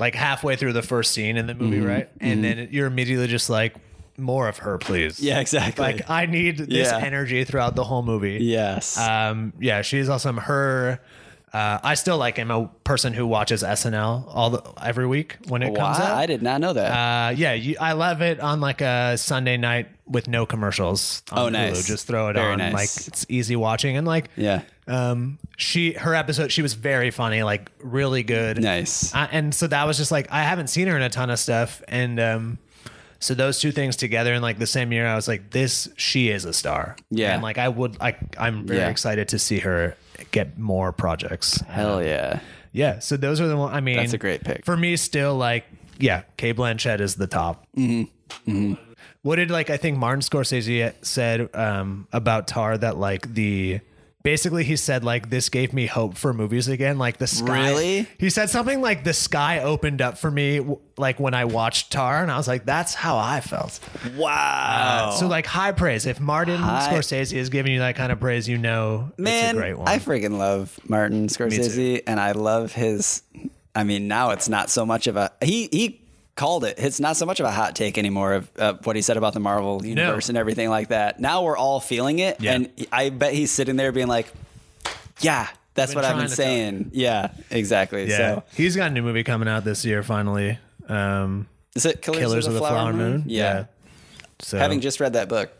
like halfway through the first scene in the movie, Mm-hmm. right? And then you're immediately just like, more of her, please. Yeah, exactly. Like I need this Yeah. energy throughout the whole movie. yes. Um, yeah, she's awesome. Her, Uh, I still like am a person who watches SNL all the, every week when it comes out. I did not know that. Uh, yeah, you, I love it on like a Sunday night with no commercials. Oh, Hulu. nice. Just throw it Very on. nice. Like it's easy watching and like yeah. um she her episode she was very funny like really good Nice. uh, and so that was just like I haven't seen her in a ton of stuff and um so those two things together in like the same year I was like this she is a star Yeah. and like I would like I'm very Yeah. excited to see her get more projects Hell yeah. yeah so those are the one I mean That's a great pick. for me still like yeah Cate Blanchett is the top Mm-hmm. what did like I think Martin Scorsese said um, about Tar that like the basically he said like this gave me hope for movies again like the sky Really? he said something like the sky opened up for me like when I watched Tar and I was like that's how I felt Wow. Uh, so like high praise if Martin High- Scorsese is giving you that kind of praise you know Man, it's a great one I freaking love Martin Scorsese, and I love his. I mean, now it's not so much of a he he called it. It's not so much of a hot take anymore of uh, what he said about the Marvel universe and everything like that. Now we're all feeling it, Yeah. and I bet he's sitting there being like, "Yeah, that's what I've been saying." Yeah, exactly. yeah So he's got a new movie coming out this year finally um, is it Killers, Killers of the, Flower, Moon? yeah so Having just read that book,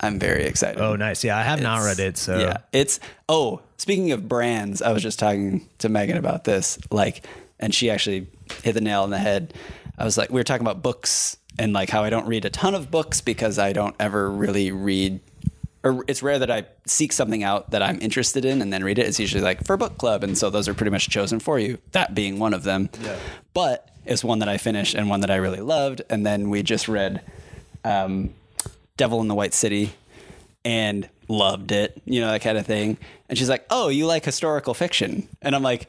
I'm very excited. oh nice yeah I have not read it so yeah, it's oh. Speaking of brands, I was just talking to Megan about this, like, and she actually hit the nail on the head. I was like, we were talking about books and like how I don't read a ton of books because I don't ever really read. Or it's rare that I seek something out that I'm interested in and then read it. It's usually like for book club, and so those are pretty much chosen for you. That being one of them. Yeah. But it's one that I finished and one that I really loved. And then we just read um, Devil in the White City and loved it, you know, that kind of thing. And she's like, Oh, you like historical fiction? And I'm like,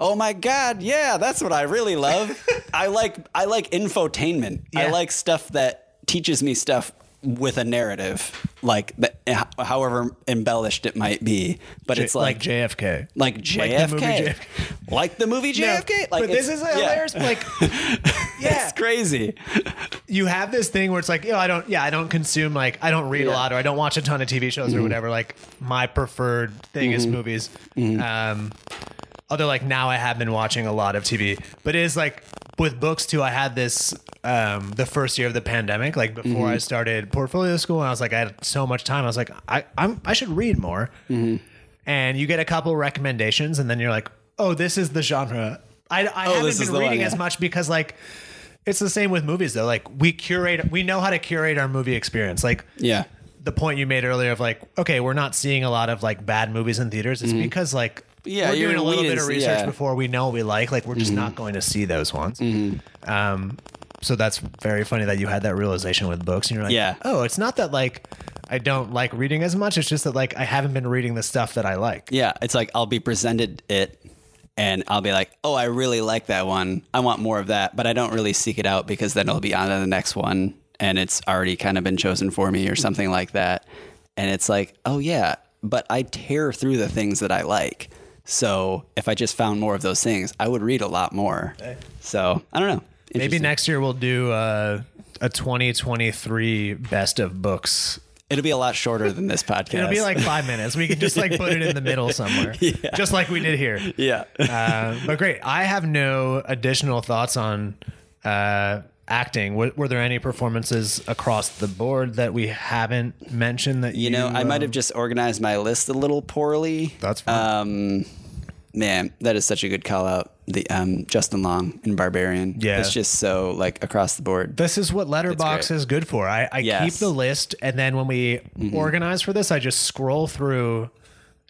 Oh my God, yeah, that's what I really love. I like I like infotainment. I like stuff that teaches me stuff with a narrative, like however embellished it might be. But it's like like JFK like Like JFK, the movie JFK. like the movie No, JFK. like but this is yeah. hilarious. Like, yeah, It's crazy. you have this thing where it's like, you know, I don't, yeah, I don't consume like, I don't read a Yeah. Mm-hmm. lot or I don't watch a ton of TV shows or whatever. Like, my preferred thing is movies. Um, although like now I have been watching a lot of TV, but it is like with books too. I had this um, the first year of the pandemic, like before Mm-hmm. I started portfolio school, and I was like, I had so much time. I was like, I I'm, I should read more. Mm-hmm. And you get a couple recommendations, and then you're like, oh, this is the genre. I, I Oh, haven't been the one, reading yeah. as much because like it's the same with movies though. Like we curate, we know how to curate our movie experience. Like Yeah. the point you made earlier of like, okay, we're not seeing a lot of like bad movies in theaters. It's because like Mm-hmm. Yeah, we're doing a little bit of research yeah. Mm-hmm. before we know what we like. Like we're just not going to see those ones. Um, so that's very funny that you had that realization with books, and you're like, Yeah. oh, it's not that like I don't like reading as much. It's just that like I haven't been reading the stuff that I like. Yeah, it's like I'll be presented it and I'll be like, "Oh, I really like that one. I want more of that." But I don't really seek it out because then it'll be on to the next one and it's already kind of been chosen for me or something like that. And it's like, "Oh yeah, but I tear through the things that I like." So, if I just found more of those things, I would read a lot more. So, I don't know. Maybe next year we'll do uh, a 2023 best of books It'll be a lot shorter than this podcast. It'll be like five minutes. We could just like put it in the middle somewhere, just like we did here. yeah. Uh, but great. I have no additional thoughts on uh, acting. Were, were there any performances across the board that we haven't mentioned that you, You know, I might um, have just organized my list a little poorly. That's fine. Um, man, that is such a good call out. The um, Justin Long in Barbarian. Yeah. it's just so like across the board. This is what Letterboxd is good for. I, I Yes. Mm-hmm. keep the list, and then when we organize for this, I just scroll through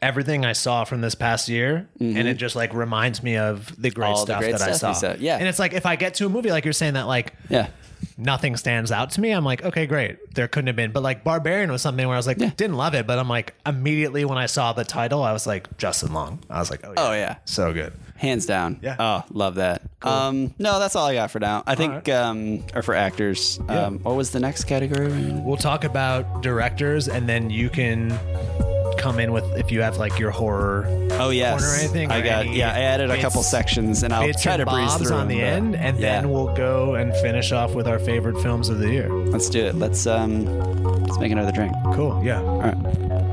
everything I saw from this past year, and it just like reminds me of the great Mm-hmm. All the stuff great that I saw. saw. Yeah. and it's like if I get to a movie like you're saying that like Yeah, nothing stands out to me, I'm like, okay, great. There couldn't have been, but like Barbarian was something where I was like, didn't love it, but I'm like immediately when I saw the title, I was like Justin Long. I was like, oh yeah, Oh, yeah. so good. Hands down. Yeah. Oh, love that. Um, no, that's all I got for now. I think, right. um, or for actors. Um, what was the next category? We'll talk about directors, and then you can come in with if you have like your horror Oh yes, corner or anything. I or got. any Yeah, I added a couple sections, and I'll try to breeze through on the end, and yeah. then we'll go and finish off with our favorite films of the year. let's do it. Let's um, let's make another drink. Cool. Yeah. All right.